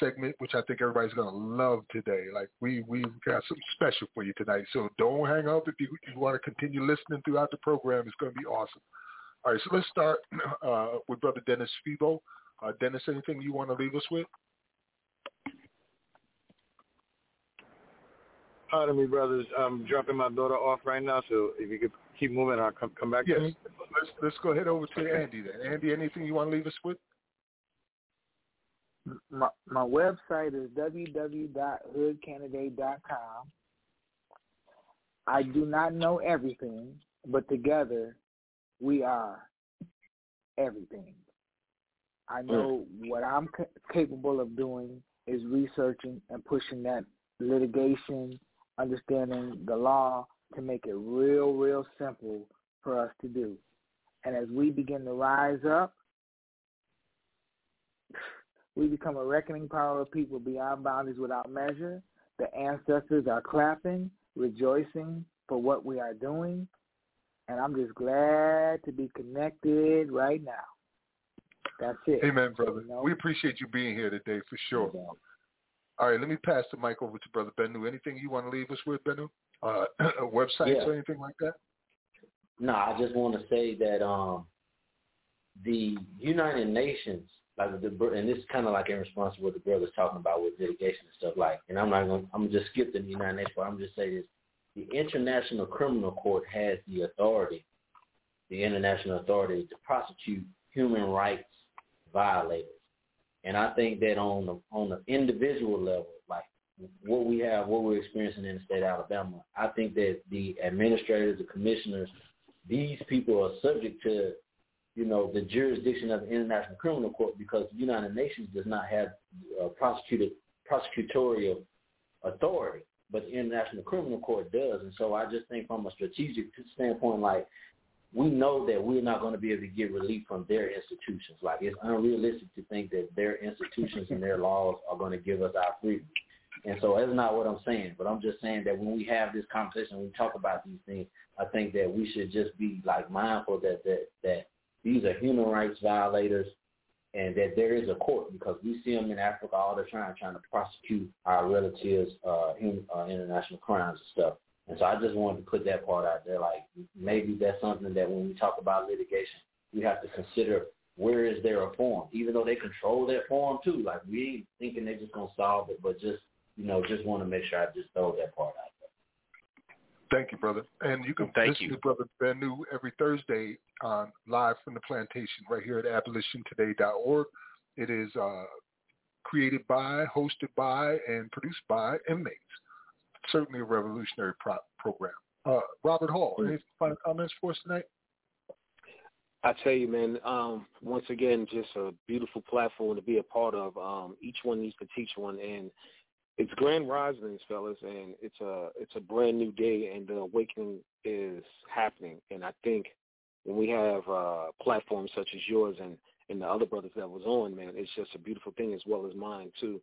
S8: segment, which I think everybody's gonna love today. Like we we got something special for you tonight. So don't hang up if you, you want to continue listening throughout the program. It's gonna be awesome. All right, so let's start uh, with Brother Dennis Febo. Uh, Dennis, anything you want to leave us with?
S23: Pardon me, brothers. I'm dropping my daughter off right now, so if you could keep moving, I'll come, come back
S8: yes. to me. Let's, let's go ahead over to Andy then. Andy, anything you want to leave us with?
S21: my, website is www.hoodcandidate.com. I do not know everything, but together we are everything. I know mm. what I'm capable of doing is researching and pushing that litigation, understanding the law to make it real, real simple for us to do. And as we begin to rise up, we become a reckoning power of people beyond boundaries without measure. The ancestors are clapping, rejoicing for what we are doing. And I'm just glad to be connected right now. That's it.
S8: Amen, brother. You know? We appreciate you being here today for sure. All right, let me pass the mic over to Brother Benu. Anything you want to leave us with, Benu? Uh, websites yeah. or anything like that?
S20: No, I just want to say that um, the United Nations like the and this is kind of like in response to what the brother's talking about with litigation and stuff like. And I'm not going. I'm just skip the United Nations, but I'm just saying this: the International Criminal Court has the authority, the international authority, to prosecute human rights violators. And I think that on the on the individual level, like what we have, what we're experiencing in the state of Alabama, I think that the administrators, the commissioners, these people are subject to you know, the jurisdiction of the International Criminal Court because the United Nations does not have uh, prosecuted, prosecutorial authority, but the International Criminal Court does. And so I just think from a strategic standpoint, like, we know that we're not going to be able to get relief from their institutions. Like, it's unrealistic to think that their institutions and their laws are going to give us our freedom. And so that's not what I'm saying, but I'm just saying that when we have this conversation, we talk about these things, I think that we should just be like mindful that that that these are human rights violators and that there is a court because we see them in Africa all the time trying to prosecute our relatives, uh, in, uh, international crimes and stuff. And so I just wanted to put that part out there. Like maybe that's something that when we talk about litigation, we have to consider where is there a form, even though they control that form too. Like we ain't thinking they're just gonna solve it, but just you know just want to make sure I just throw that part out.
S8: Thank you, brother. And you can Thank listen you. to Brother Ben New every Thursday on uh, Live from the Plantation right here at abolitiontoday.org. It is uh, created by, hosted by, and produced by inmates. Certainly a revolutionary pro- program. Uh, Robert Hall, mm-hmm. any final comments for us tonight?
S22: I tell you, man, um, once again, just a beautiful platform to be a part of. Um, each one needs to teach one. And it's grand risings, fellas, and it's a it's a brand new day, and the awakening is happening. And I think when we have uh, platforms such as yours and and the other brothers that was on, man, it's just a beautiful thing as well as mine too.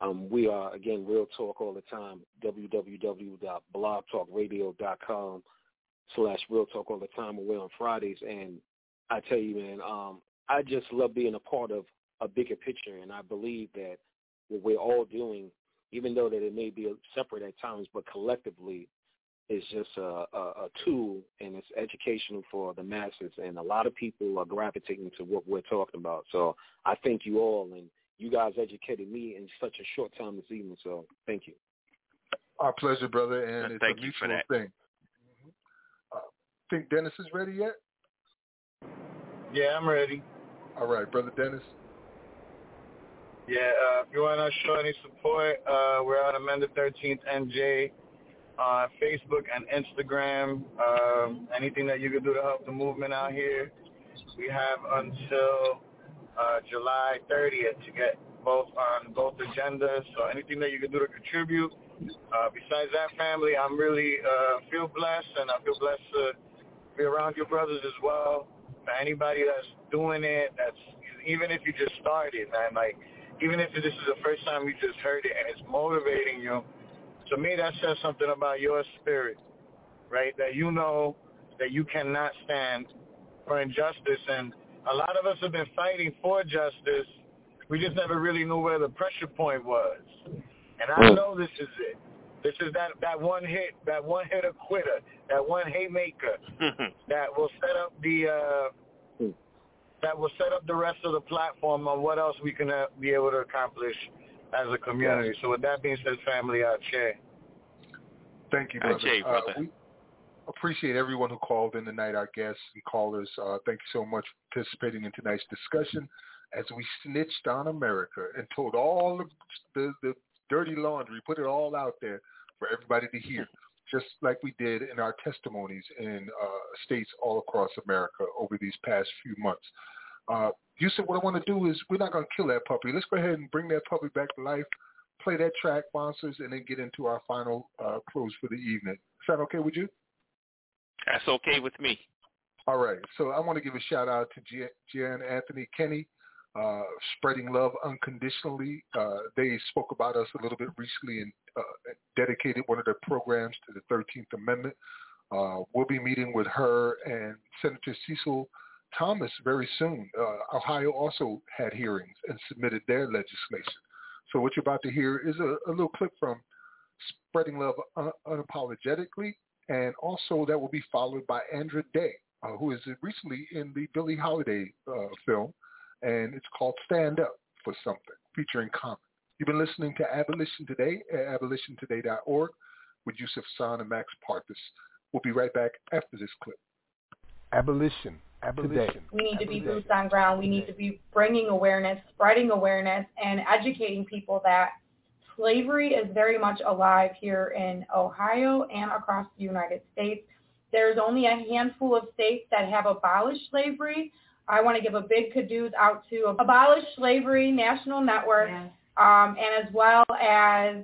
S22: Um, we are again real talk all the time. www.blogtalkradio.com slash real talk all the time. We're on Fridays, and I tell you, man, um, I just love being a part of a bigger picture, and I believe that what we're all doing even though that it may be separate at times, but collectively it's just a, a, a tool and it's educational for the masses. And a lot of people are gravitating to what we're talking about. So I thank you all, and you guys educated me in such a short time this evening. So thank you.
S8: Our pleasure, brother, and, it's thank a mutual you for that. thing. Uh, think Dennis is ready yet?
S12: Yeah, I'm ready.
S8: All right, brother Dennis,
S12: yeah, uh, if you want to show any support, uh, we're on Amanda 13th NJ on Facebook and Instagram. Um, anything that you can do to help the movement out here, we have until uh, July 30th to get both on both agendas. So anything that you can do to contribute. Uh, besides that, family, I'm really uh, feel blessed, and I feel blessed to be around your brothers as well. For anybody that's doing it, that's even if you just started, man, like even if this is the first time you just heard it and it's motivating you, to me that says something about your spirit, right? That you know that you cannot stand for injustice. And a lot of us have been fighting for justice. We just never really knew where the pressure point was. And I know this is it. This is that, that one hit, that one hit a quitter, that one haymaker that will set up the, uh, that will set up the rest of the platform on what else we can uh, be able to accomplish as a community. So with that being said, family, I uh, cheer.
S8: Thank you, brother. Cheer,
S2: uh, brother. Uh, we
S8: appreciate everyone who called in tonight, our guests and callers. Uh, thank you so much for participating in tonight's discussion as we snitched on America and told all the, the, the dirty laundry, put it all out there for everybody to hear just like we did in our testimonies in uh, states all across America over these past few months. Uh, you said what I want to do is we're not going to kill that puppy. Let's go ahead and bring that puppy back to life, play that track, sponsors, and then get into our final uh, close for the evening. Is that okay with you?
S2: That's okay with me.
S8: All right. So I want to give a shout out to Jan Anthony Kenny uh, spreading love unconditionally. Uh, they spoke about us a little bit recently and uh, dedicated one of their programs to the 13th Amendment. Uh, we'll be meeting with her and Senator Cecil Thomas very soon. Uh, Ohio also had hearings and submitted their legislation. So what you're about to hear is a, a little clip from Spreading Love Un- Unapologetically, and also that will be followed by Andra Day, uh, who is recently in the Billie Holiday film and it's called Stand Up for Something, featuring Common. You've been listening to Abolition Today at abolitiontoday.org with Yusuf San and Max Parthas. We'll be right back after this clip.
S24: Abolition. Abolition. Today.
S25: We need
S24: to be boots
S25: on ground. We need to be bringing awareness, spreading awareness, and educating people that slavery is very much alive here in Ohio and across the United States. There's only a handful of states that have abolished slavery, I want to give a big kudos out to Abolish Slavery National Network yes. um, and as well as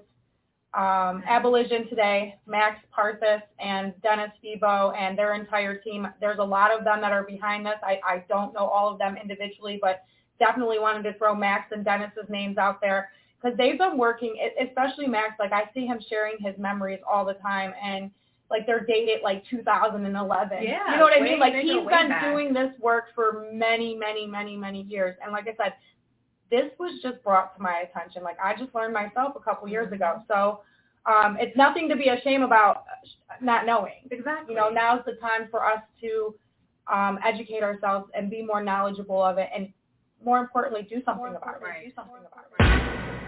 S25: um, Abolition Today, Max Parthas and Dennis Febo and their entire team. There's a lot of them that are behind this. I, I don't know all of them individually, but definitely wanted to throw Max and Dennis's names out there because they've been working, especially Max, like I see him sharing his memories all the time and like they're dated like 2011. Yeah, you know what I mean? Like he's been back. doing this work for many, many, many, many years. And like I said, this was just brought to my attention. Like I just learned myself a couple years ago. Mm-hmm. So um, it's nothing to be ashamed about not knowing. Exactly. You know, now's the time for us to um, educate ourselves and be more knowledgeable of it, and more importantly, do something more about it. Do something more about it.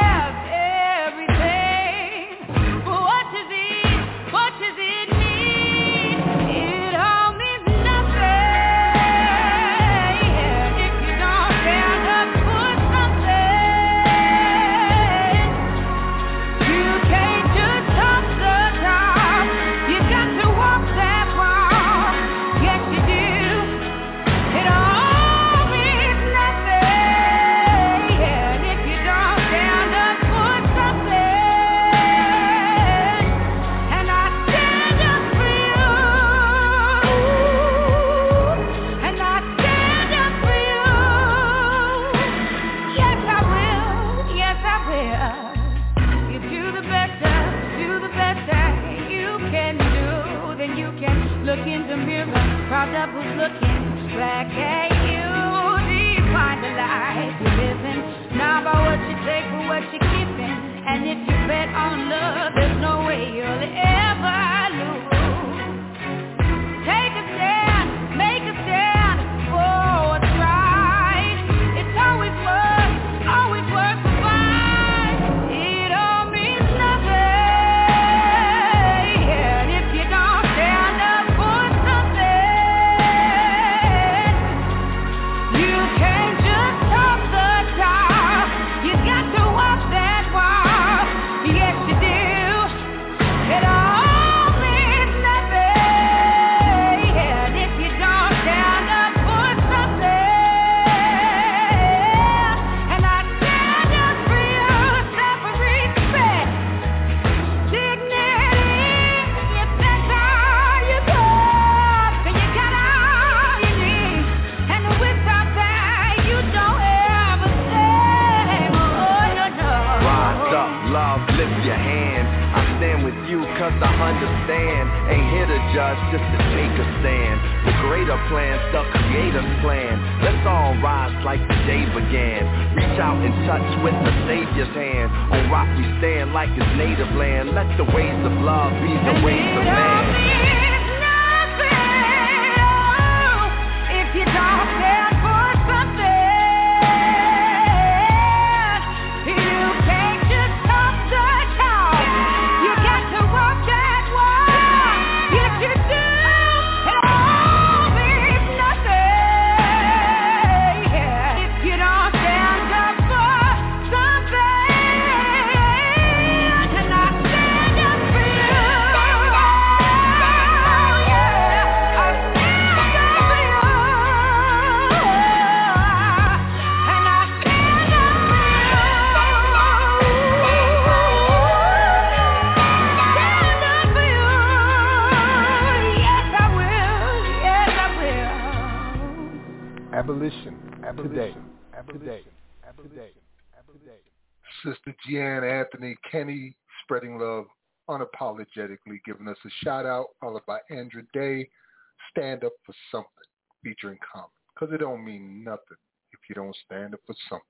S8: because it don't mean nothing if you don't stand up for something.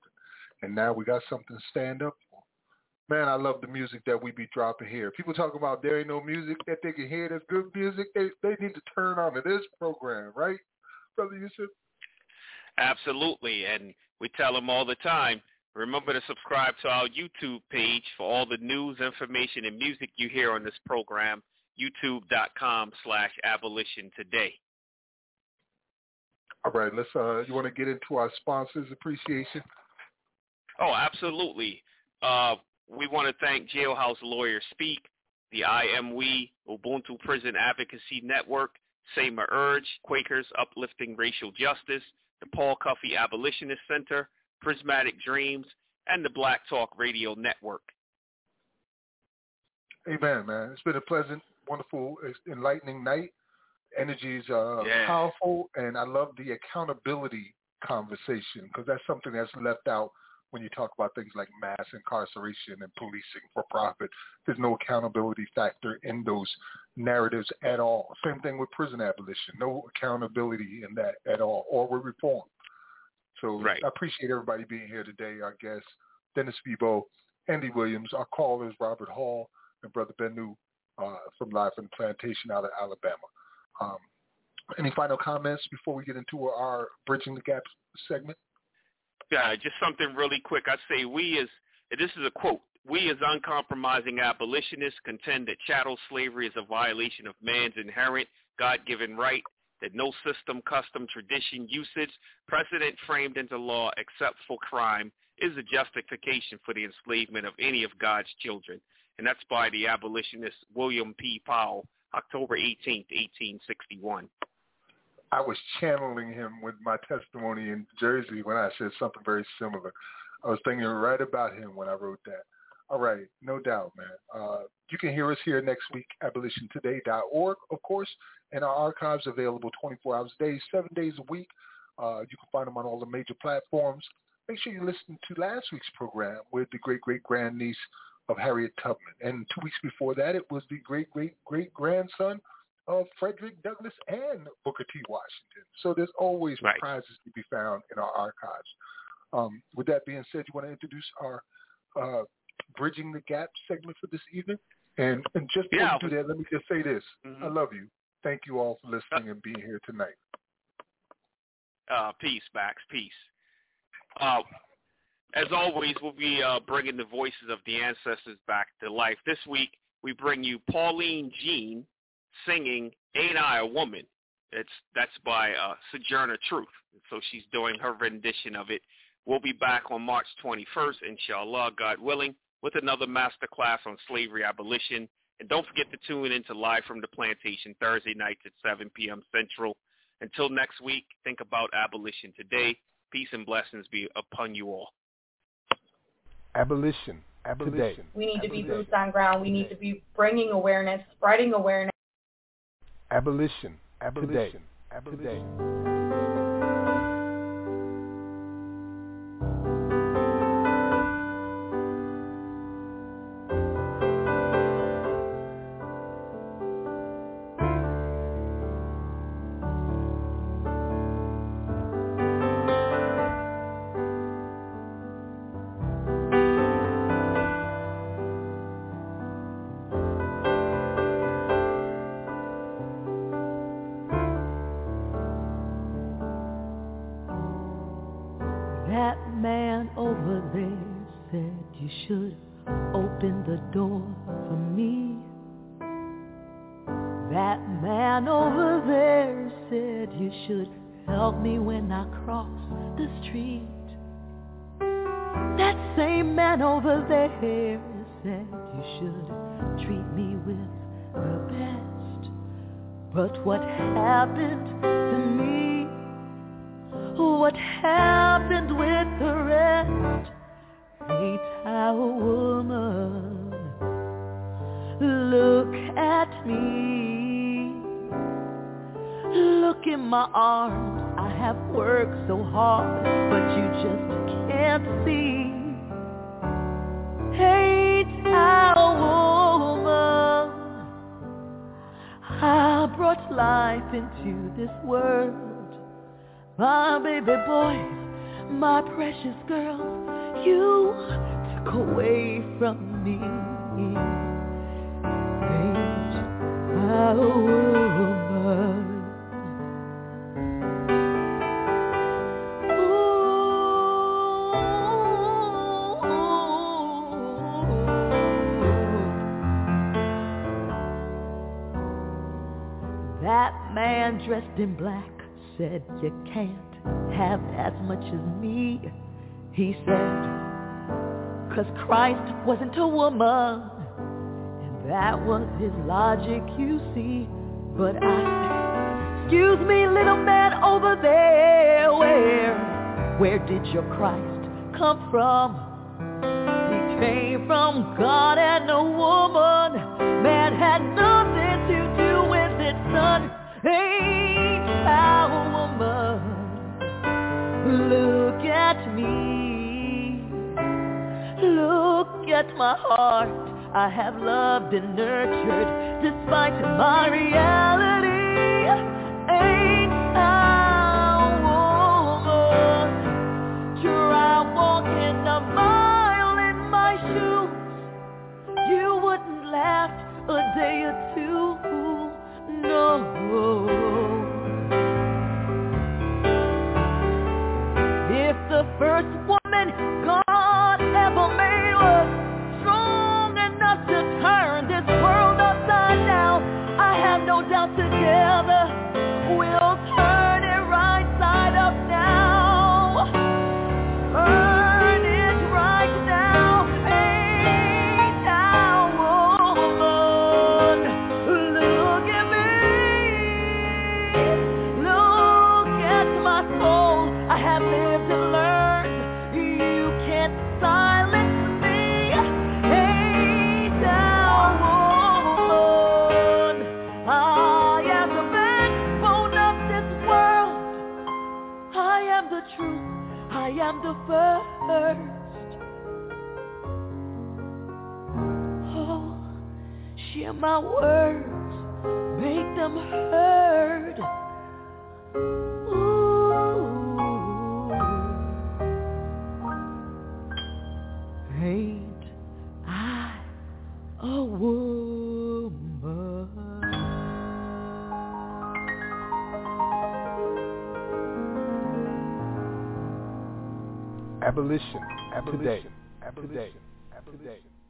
S8: And now we got something to stand up for. Man, I love the music that we be dropping here. People talking about there ain't no music that they can hear that's good music. They they need to turn on to this program, right, brother Yusuf?
S2: Absolutely, and we tell them all the time. Remember to subscribe to our YouTube page for all the news, information, and music you hear on this program, youtube.com slash abolition today.
S8: All right, let's. Uh, you want to get into our sponsors appreciation?
S2: Oh, absolutely. Uh, we want to thank Jailhouse Lawyer Speak, the IMWE, Ubuntu Prison Advocacy Network, Sama Urge, Quakers Uplifting Racial Justice, the Paul Cuffe Abolitionist Center, Prismatic Dreams, and the Black Talk Radio Network.
S8: Amen, man. It's been a pleasant, wonderful, enlightening night energy is uh, powerful, and I love the accountability conversation because that's something that's left out when you talk about things like mass incarceration and policing for profit. There's no accountability factor in those narratives at all. Same thing with prison abolition. No accountability in that at all, or with reform. So right. I appreciate everybody being here today. Our guests, Dennis Febo, Andy Williams, our callers, Robert Hall, and Brother Ben New uh, from Live from the Plantation out of Alabama. Um, any final comments before we get into our bridging the gap segment?
S2: Yeah, just something really quick. I say we as this is a quote. We as uncompromising abolitionists contend that chattel slavery is a violation of man's inherent God-given right that no system, custom, tradition, usage, precedent framed into law except for crime is a justification for the enslavement of any of God's children. And that's by the abolitionist William P. Powell October 18th, 1861. I
S8: was channeling him with my testimony in Jersey when I said something very similar. I was thinking right about him when I wrote that. All right, no doubt, man. Uh, you can hear us here next week, abolitiontoday.org, of course, and our archives available 24 hours a day, seven days a week. Uh, you can find them on all the major platforms. Make sure you listen to last week's program with the great great grandniece of Harriet Tubman. And two weeks before that, it was the great-great-great-grandson of Frederick Douglass and Booker T. Washington. So there's always right. prizes to be found in our archives. Um, with that being said, you want to introduce our uh, Bridging the Gap segment for this evening? And, and just before yeah. you do that, let me just say this. Mm-hmm. I love you. Thank you all for listening and being here tonight.
S2: Uh, peace, Max. Peace. Uh, as always, we'll be uh, bringing the voices of the ancestors back to life. This week, we bring you Pauline Jean singing "Ain't I a Woman." It's that's by uh, Sojourner Truth. So she's doing her rendition of it. We'll be back on March 21st, inshallah, God willing, with another master class on slavery abolition. And don't forget to tune in to Live from the Plantation Thursday nights at 7 p.m. Central. Until next week, think about abolition today. Peace and blessings be upon you all.
S26: Abolition. Abolition. Today.
S25: We need Abolition. to be boots on ground. We Today. need to be bringing awareness, spreading awareness.
S26: Abolition. Abolition. Today. Abolition. Today. across the street. That same man over there said you should treat me with the best. But what happened to me? What happened with the rest? Ain't I a woman? Look at me. Look in my arms have worked so hard, but you just can't see. Hate our woman. I brought life into this world. My baby boys, my precious girls, you took away from me. Hate our woman. man dressed in black said, you can't have as much as me, he said, cause Christ wasn't a woman. And that was his logic, you see. But I said, excuse me, little man over there, where, where did your Christ come from? He came from God and a woman. Man had nothing to do with it, son my woman, look at me. Look at my heart. I have loved and nurtured despite my reality. Ain't woman? Try walking a mile in my shoes. You wouldn't last a day or two if the first woman God ever made was strong enough to turn this world upside down. I have no doubt together. hear my words, make them heard. Ooh. Ain't I a woman? Abolition. Abolition. Abolition. Abolition. Abolition.